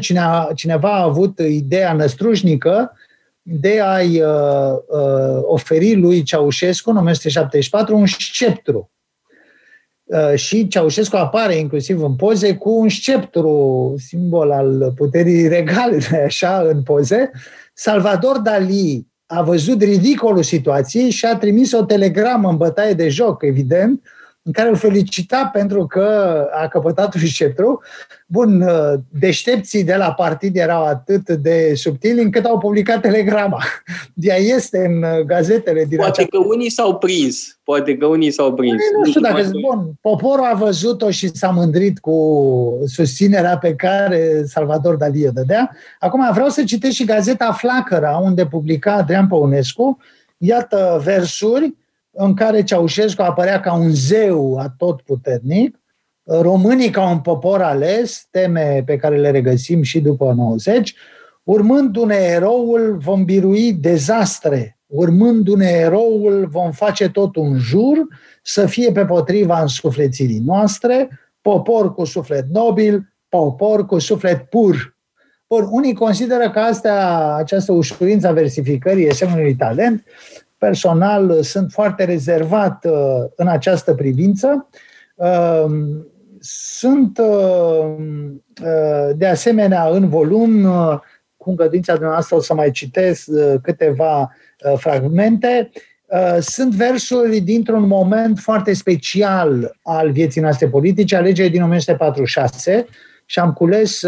cineva a avut ideea năstrușnică de a-i uh, uh, oferi lui Ceaușescu în 1974 un sceptru. Uh, și Ceaușescu apare inclusiv în poze cu un sceptru, simbol al puterii regale, așa, în poze. Salvador Dali a văzut ridicolul situației și a trimis o telegramă în bătaie de joc, evident, în care îl felicita pentru că a căpătat un sceptru. Bun, uh, deștepții de la partid erau atât de subtili încât au publicat telegrama. Ea este în uh, gazetele din Poate acea... că unii s-au prins. Poate că unii s-au prins. Nu știu dacă zic, bun, poporul a văzut-o și s-a mândrit cu susținerea pe care Salvador Dali o dădea. Acum vreau să citesc și gazeta Flacăra, unde publica Adrian Păunescu, iată versuri în care Ceaușescu apărea ca un zeu atotputernic, românii ca un popor ales, teme pe care le regăsim și după 90, urmându-ne eroul vom birui dezastre, urmându-ne eroul vom face tot un jur să fie pe potriva însuflețirii noastre, popor cu suflet nobil, popor cu suflet pur. Or, unii consideră că astea, această ușurință a versificării e semnul unui talent, personal uh, sunt foarte rezervat uh, în această privință. Um, sunt uh, de asemenea în volum, cu îngăduința dumneavoastră o să mai citesc câteva fragmente, sunt versuri dintr-un moment foarte special al vieții noastre politice, alegerile din 1946, și am cules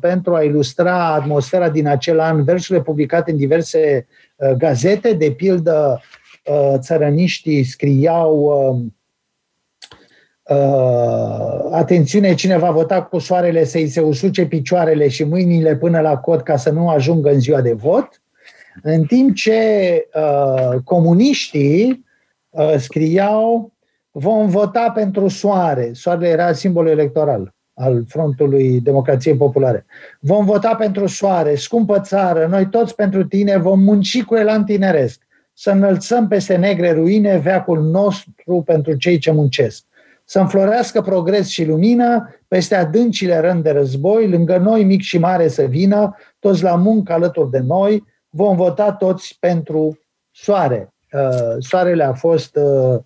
pentru a ilustra atmosfera din acel an versurile publicate în diverse Uh, gazete, de pildă uh, țărăniștii scriau uh, atențiune, cine va vota cu soarele să-i se usuce picioarele și mâinile până la cot ca să nu ajungă în ziua de vot, în timp ce comuniștii scriau vom vota pentru soare. Soarele era simbolul electoral al Frontului Democrației Populare. Vom vota pentru soare, scumpă țară, noi toți pentru tine vom munci cu elan tineresc, să înălțăm peste negre ruine veacul nostru pentru cei ce muncesc. Să înflorească progres și lumină peste adâncile rând de război, lângă noi mic și mare să vină, toți la muncă alături de noi, vom vota toți pentru soare. Uh, soarele a fost uh,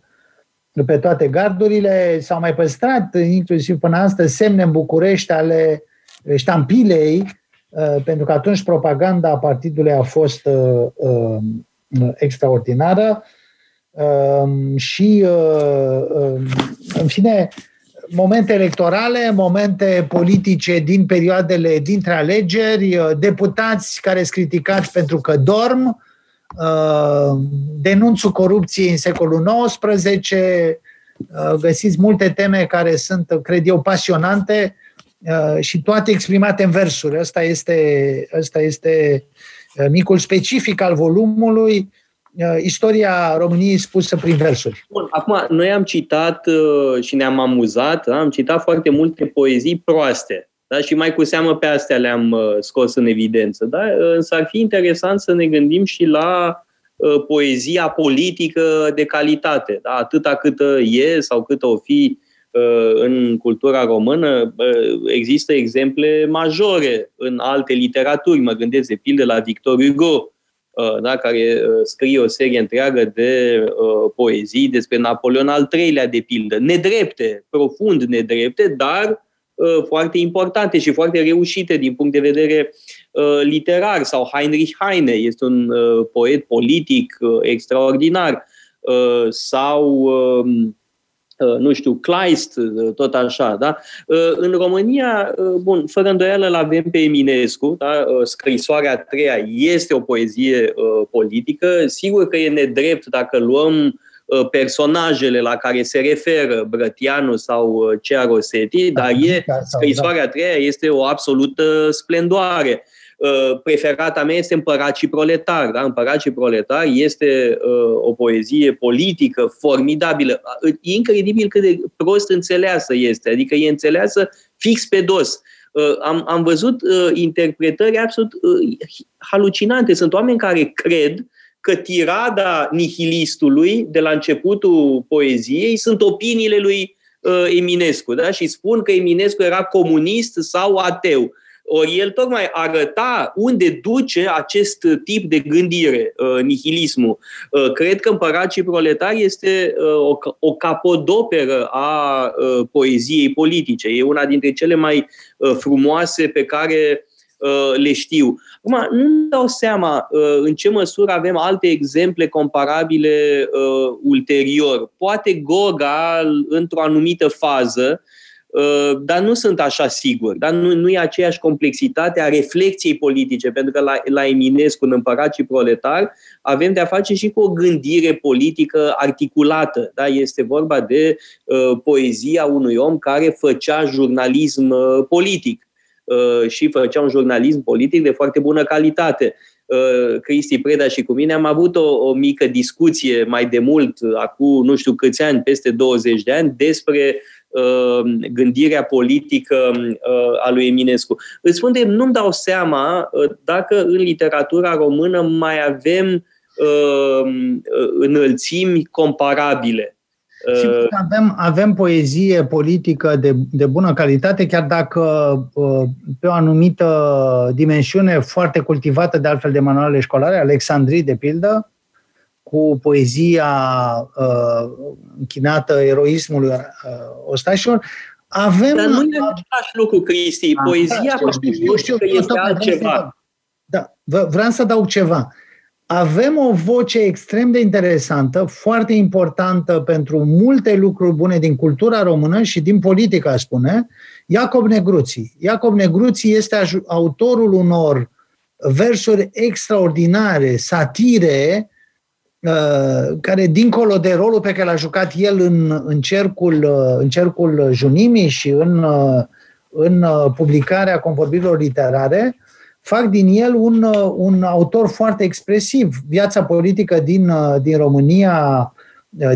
pe toate gardurile. S-au mai păstrat, inclusiv până astăzi, semne în București ale ștampilei, uh, pentru că atunci propaganda partidului a fost uh, uh, extraordinară um, și, um, în fine, momente electorale, momente politice din perioadele dintre alegeri, deputați care sunt criticați pentru că dorm, Uh, denunțul corupției în secolul XIX, uh, găsiți multe teme care sunt, cred eu, pasionante uh, și toate exprimate în versuri. Asta este, asta este micul specific al volumului, istoria României spusă prin versuri. Bun, acum, noi am citat și ne-am amuzat, da? am citat foarte multe poezii proaste. Da? Și mai cu seamă pe astea le-am uh, scos în evidență. Da? Însă ar fi interesant să ne gândim și la uh, poezia politică de calitate, da? atâta câtă e sau cât o fi în cultura română există exemple majore în alte literaturi. Mă gândesc de pildă la Victor Hugo, da, care scrie o serie întreagă de poezii despre Napoleon al III-lea, de pildă. Nedrepte, profund nedrepte, dar foarte importante și foarte reușite din punct de vedere literar. Sau Heinrich Heine este un poet politic extraordinar. Sau um, Uh, nu știu, Kleist, uh, tot așa, da? Uh, în România, bun, fără îndoială îl avem pe Eminescu, da? Scrisoarea a treia este o poezie politică. Sigur că e nedrept dacă luăm personajele la care se referă Brătianu sau Cea Rosetti, dar e, scrisoarea a treia este o absolută splendoare. Uh, preferata mea este Împărat și Proletar. Da? Împărat și Proletar este uh, o poezie politică formidabilă. Uh, incredibil cât de prost înțeleasă este. Adică e înțeleasă fix pe dos. Am, am văzut interpretări absolut halucinante. Sunt oameni care cred că tirada nihilistului de la începutul poeziei sunt opiniile lui Eminescu da? și spun că Eminescu era comunist sau ateu. Ori el tocmai arăta unde duce acest tip de gândire, uh, nihilismul. Uh, cred că Împărat și Proletar este uh, o capodoperă a poeziei politice. E una dintre cele mai frumoase pe care le știu. Acum, nu dau seama în ce măsură avem alte exemple comparabile ulterior. Poate Goga, într-o anumită fază, Uh, dar nu sunt așa sigur. Dar nu, nu e aceeași complexitate a reflexiei politice, pentru că la, la Eminescu, în Împărat și Proletar, avem de-a face și cu o gândire politică articulată. Da? Este vorba de uh, poezia unui om care făcea jurnalism uh, politic uh, și făcea un jurnalism politic de foarte bună calitate. Uh, Cristi Preda și cu mine am avut o, o mică discuție mai de mult, acum nu știu câți ani, peste 20 de ani, despre uh, Uh, gândirea politică uh, a lui Eminescu. Îți spun de nu-mi dau seama uh, dacă în literatura română mai avem înălțimi comparabile. Sigur că avem, avem poezie politică de, de bună calitate, chiar dacă pe o anumită dimensiune foarte cultivată de altfel de manuale școlare, Alexandrii, de pildă, cu poezia uh, închinată eroismului uh, ostașilor, avem... Dar nu e același lucru, Cristi. Da, poezia, da, știu, știu, știu, că este altceva. Da, vreau să dau ceva. Avem o voce extrem de interesantă, foarte importantă pentru multe lucruri bune din cultura română și din politica, spune, Iacob Negruții. Iacob Negruții este autorul unor versuri extraordinare, satire, Uh, care, dincolo de rolul pe care l-a jucat el în, în, cercul, uh, în cercul junimii și în, uh, în publicarea convorbirilor literare, fac din el un, un autor foarte expresiv. Viața politică din, din România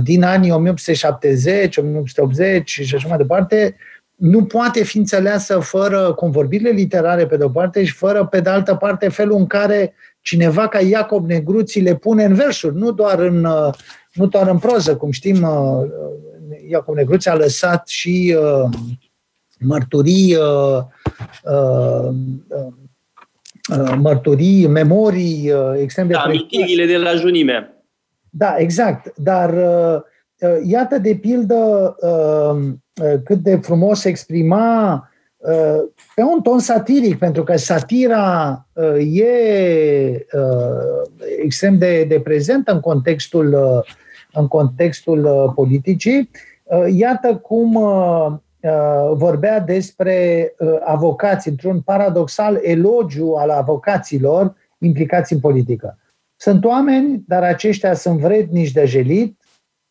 din anii 1870, 1880 și așa mai departe, nu poate fi înțeleasă fără convorbirile literare pe de-o parte și fără, pe de altă parte, felul în care cineva ca Iacob Negruții le pune în versuri, nu doar în, uh, nu doar în proză. Cum știm, uh, Iacob Negruții a lăsat și uh, mărturii, mărturii, memorii extrem de da, Amintirile de la junime. Da, exact. Dar iată de pildă cât de frumos exprima pe un ton satiric, pentru că satira uh, e uh, extrem de, de prezentă în contextul, uh, în contextul politicii. Iată cum vorbea despre avocați, într-un paradoxal elogiu al avocaților implicați în politică. Sunt oameni, dar aceștia sunt vrednici de jelit,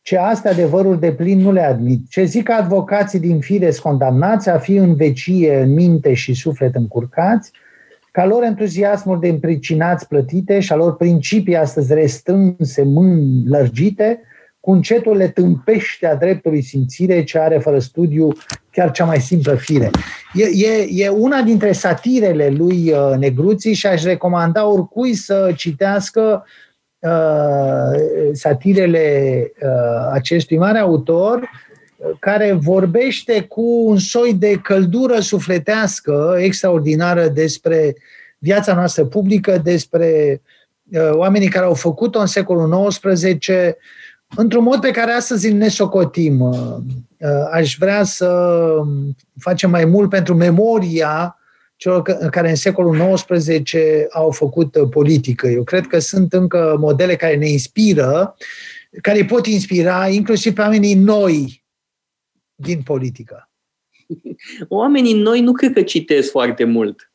ce astea adevărul de plin nu le admit. Ce zic advocații din fire condamnați a fi în vecie, în minte și suflet încurcați, ca lor entuziasmul de împricinați plătite și a lor principii astăzi restrânse, mâini lărgite, cu încetul le tâmpește a dreptului simțire ce are fără studiu chiar cea mai simplă fire. E, e, e una dintre satirele lui uh, Negruții și aș recomanda oricui să citească uh, satirele uh, acestui mare autor, care vorbește cu un soi de căldură sufletească extraordinară despre viața noastră publică, despre uh, oamenii care au făcut-o în secolul XIX, într-un mod pe care astăzi îl nesocotim. Uh, uh, aș vrea să facem mai mult pentru memoria celor care în secolul XIX au făcut politică. Eu cred că sunt încă modele care ne inspiră, care pot inspira inclusiv pe oamenii noi din politică. Oamenii noi nu cred că citesc foarte mult.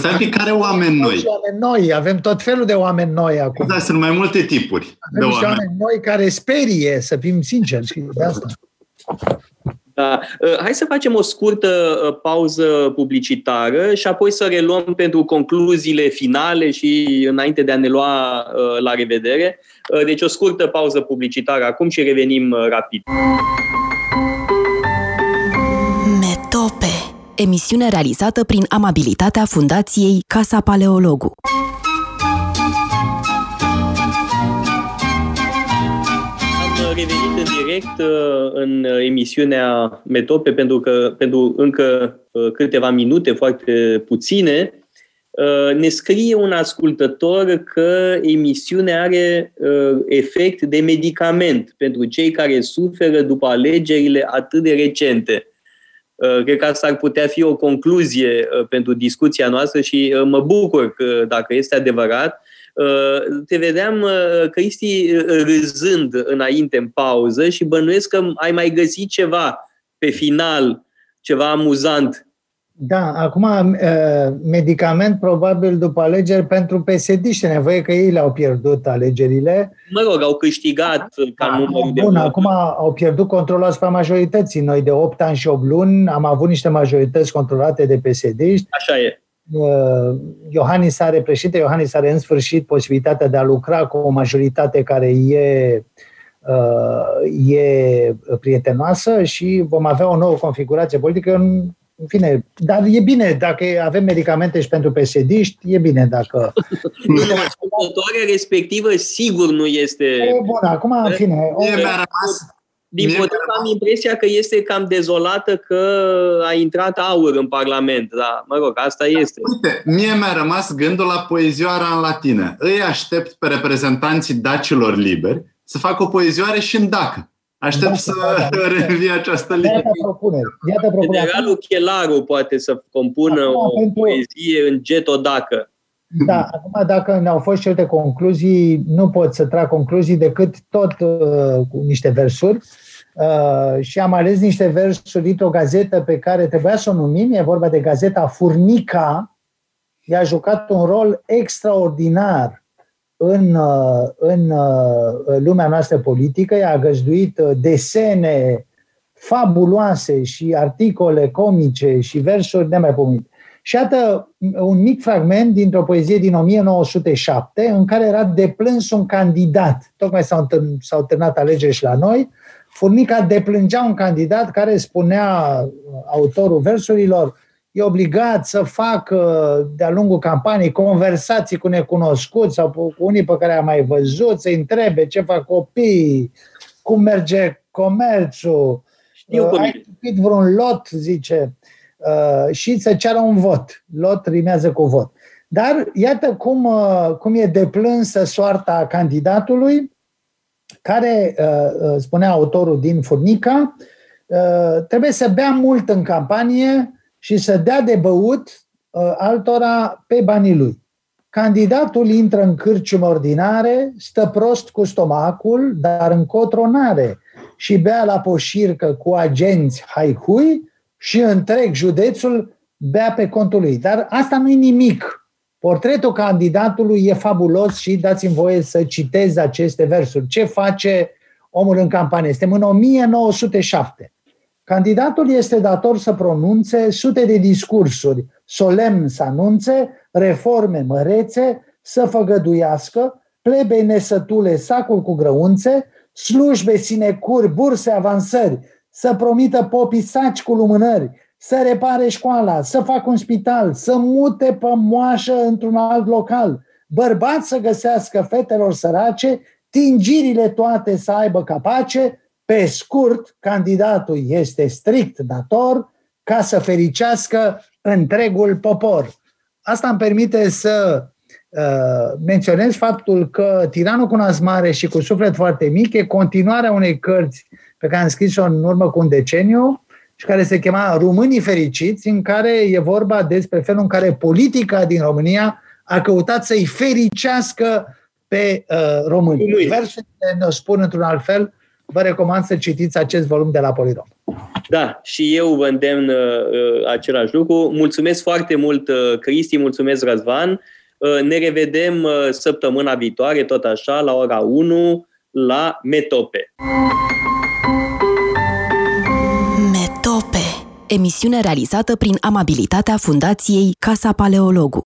Dar fi care oameni noi? Oameni noi, avem tot felul de oameni noi acum. Da, sunt mai multe tipuri avem de oameni. oameni noi care sperie, să fim sinceri și de asta. Da. Uh, hai să facem o scurtă uh, pauză publicitară și apoi să reluăm pentru concluziile finale și înainte de a ne lua uh, la revedere. Deci o scurtă pauză publicitară acum și revenim rapid. Metope. Emisiune realizată prin amabilitatea Fundației Casa Paleologu. revenit în direct uh, în emisiunea Metope pentru că pentru încă uh, câteva minute, foarte puține, uh, ne scrie un ascultător că emisiunea are efect de medicament pentru cei care suferă după alegerile atât de recente. Cred că asta ar putea fi o concluzie pentru discuția noastră și mă bucur că, dacă este adevărat, Uh, te vedeam, uh, Cristi, uh, râzând înainte în pauză și bănuiesc că ai mai găsit ceva pe final, ceva amuzant. Da, acum medicament probabil după alegeri pentru psd și nevoie că ei le-au pierdut alegerile. Mă rog, au câștigat ca da, numărul de Bun, acum au pierdut controlul asupra majorității. Noi de 8 ani și 8 luni am avut niște majorități controlate de psd Așa e. Uh, Iohannis are, președinte Iohannis are în sfârșit posibilitatea de a lucra cu o majoritate care e, uh, e prietenoasă și vom avea o nouă configurație politică în în fine, dar e bine dacă avem medicamente și pentru psd e bine dacă... Ascultătoarea respectivă sigur nu este... E bun, acum, în fine... Mie mi-a rămas din potrivă am impresia că este cam dezolată că a intrat aur în Parlament. Da, mă rog, asta este. Uite, mie mi-a rămas gândul la poezioara în latină. Îi aștept pe reprezentanții dacilor liberi să facă o poezioare și în dacă. Aștept da, să da, da, revie această linie. Iată propuneri. Iată propuneri. Generalul Chelaru poate să compună acum, o pentru... poezie în getodacă. Da, acum dacă ne-au fost și alte concluzii, nu pot să trag concluzii decât tot uh, cu niște versuri. Uh, și am ales niște versuri dintr-o gazetă pe care trebuia să o numim, e vorba de gazeta Furnica. Ea a jucat un rol extraordinar în, uh, în uh, lumea noastră politică, ea a găzduit uh, desene fabuloase și articole comice și versuri nemaipomenite. Și iată un mic fragment dintr-o poezie din 1907 în care era deplâns un candidat. Tocmai s-au, s-au terminat alegeri și la noi. Furnica deplângea un candidat care spunea autorul versurilor e obligat să facă de-a lungul campaniei conversații cu necunoscuți sau cu unii pe care am mai văzut, să întrebe ce fac copiii, cum merge comerțul, Știu uh, ai vreun lot, zice, Uh, și să ceară un vot. Lot rimează cu vot. Dar iată cum, uh, cum e deplânsă soarta candidatului, care, uh, spunea autorul din Furnica, trebuie să bea mult în campanie și să dea de băut altora pe banii lui. Candidatul intră în cârciumă ordinare, stă prost cu stomacul, dar în cotronare și bea la poșircă cu agenți haihui, și întreg județul bea pe contul lui. Dar asta nu e nimic. Portretul candidatului e fabulos și dați-mi voie să citez aceste versuri. Ce face omul în campanie? Suntem în 1907. Candidatul este dator să pronunțe sute de discursuri, solemn să anunțe, reforme mărețe, să făgăduiască, plebe nesătule sacul cu grăunțe, slujbe sinecuri, burse avansări, să promită popii saci cu lumânări, să repare școala, să facă un spital, să mute pe moașă într-un alt local, bărbați să găsească fetelor sărace, tingirile toate să aibă capace, Pe scurt, candidatul este strict dator ca să fericească întregul popor. Asta îmi permite să uh, menționez faptul că Tiranul cu nas mare și cu suflet foarte mic e continuarea unei cărți pe care am scris-o în urmă cu un deceniu și care se chema Românii fericiți, în care e vorba despre felul în care politica din România a căutat să-i fericească pe uh, români. Versurile ne spun într-un alt fel, vă recomand să citiți acest volum de la Polidom. Da, și eu vă îndemn uh, același lucru. Mulțumesc foarte mult, uh, Cristi, mulțumesc, Răzvan. Uh, ne revedem uh, săptămâna viitoare, tot așa, la ora 1, la Metope. Metope. Emisiune realizată prin amabilitatea Fundației Casa Paleologu.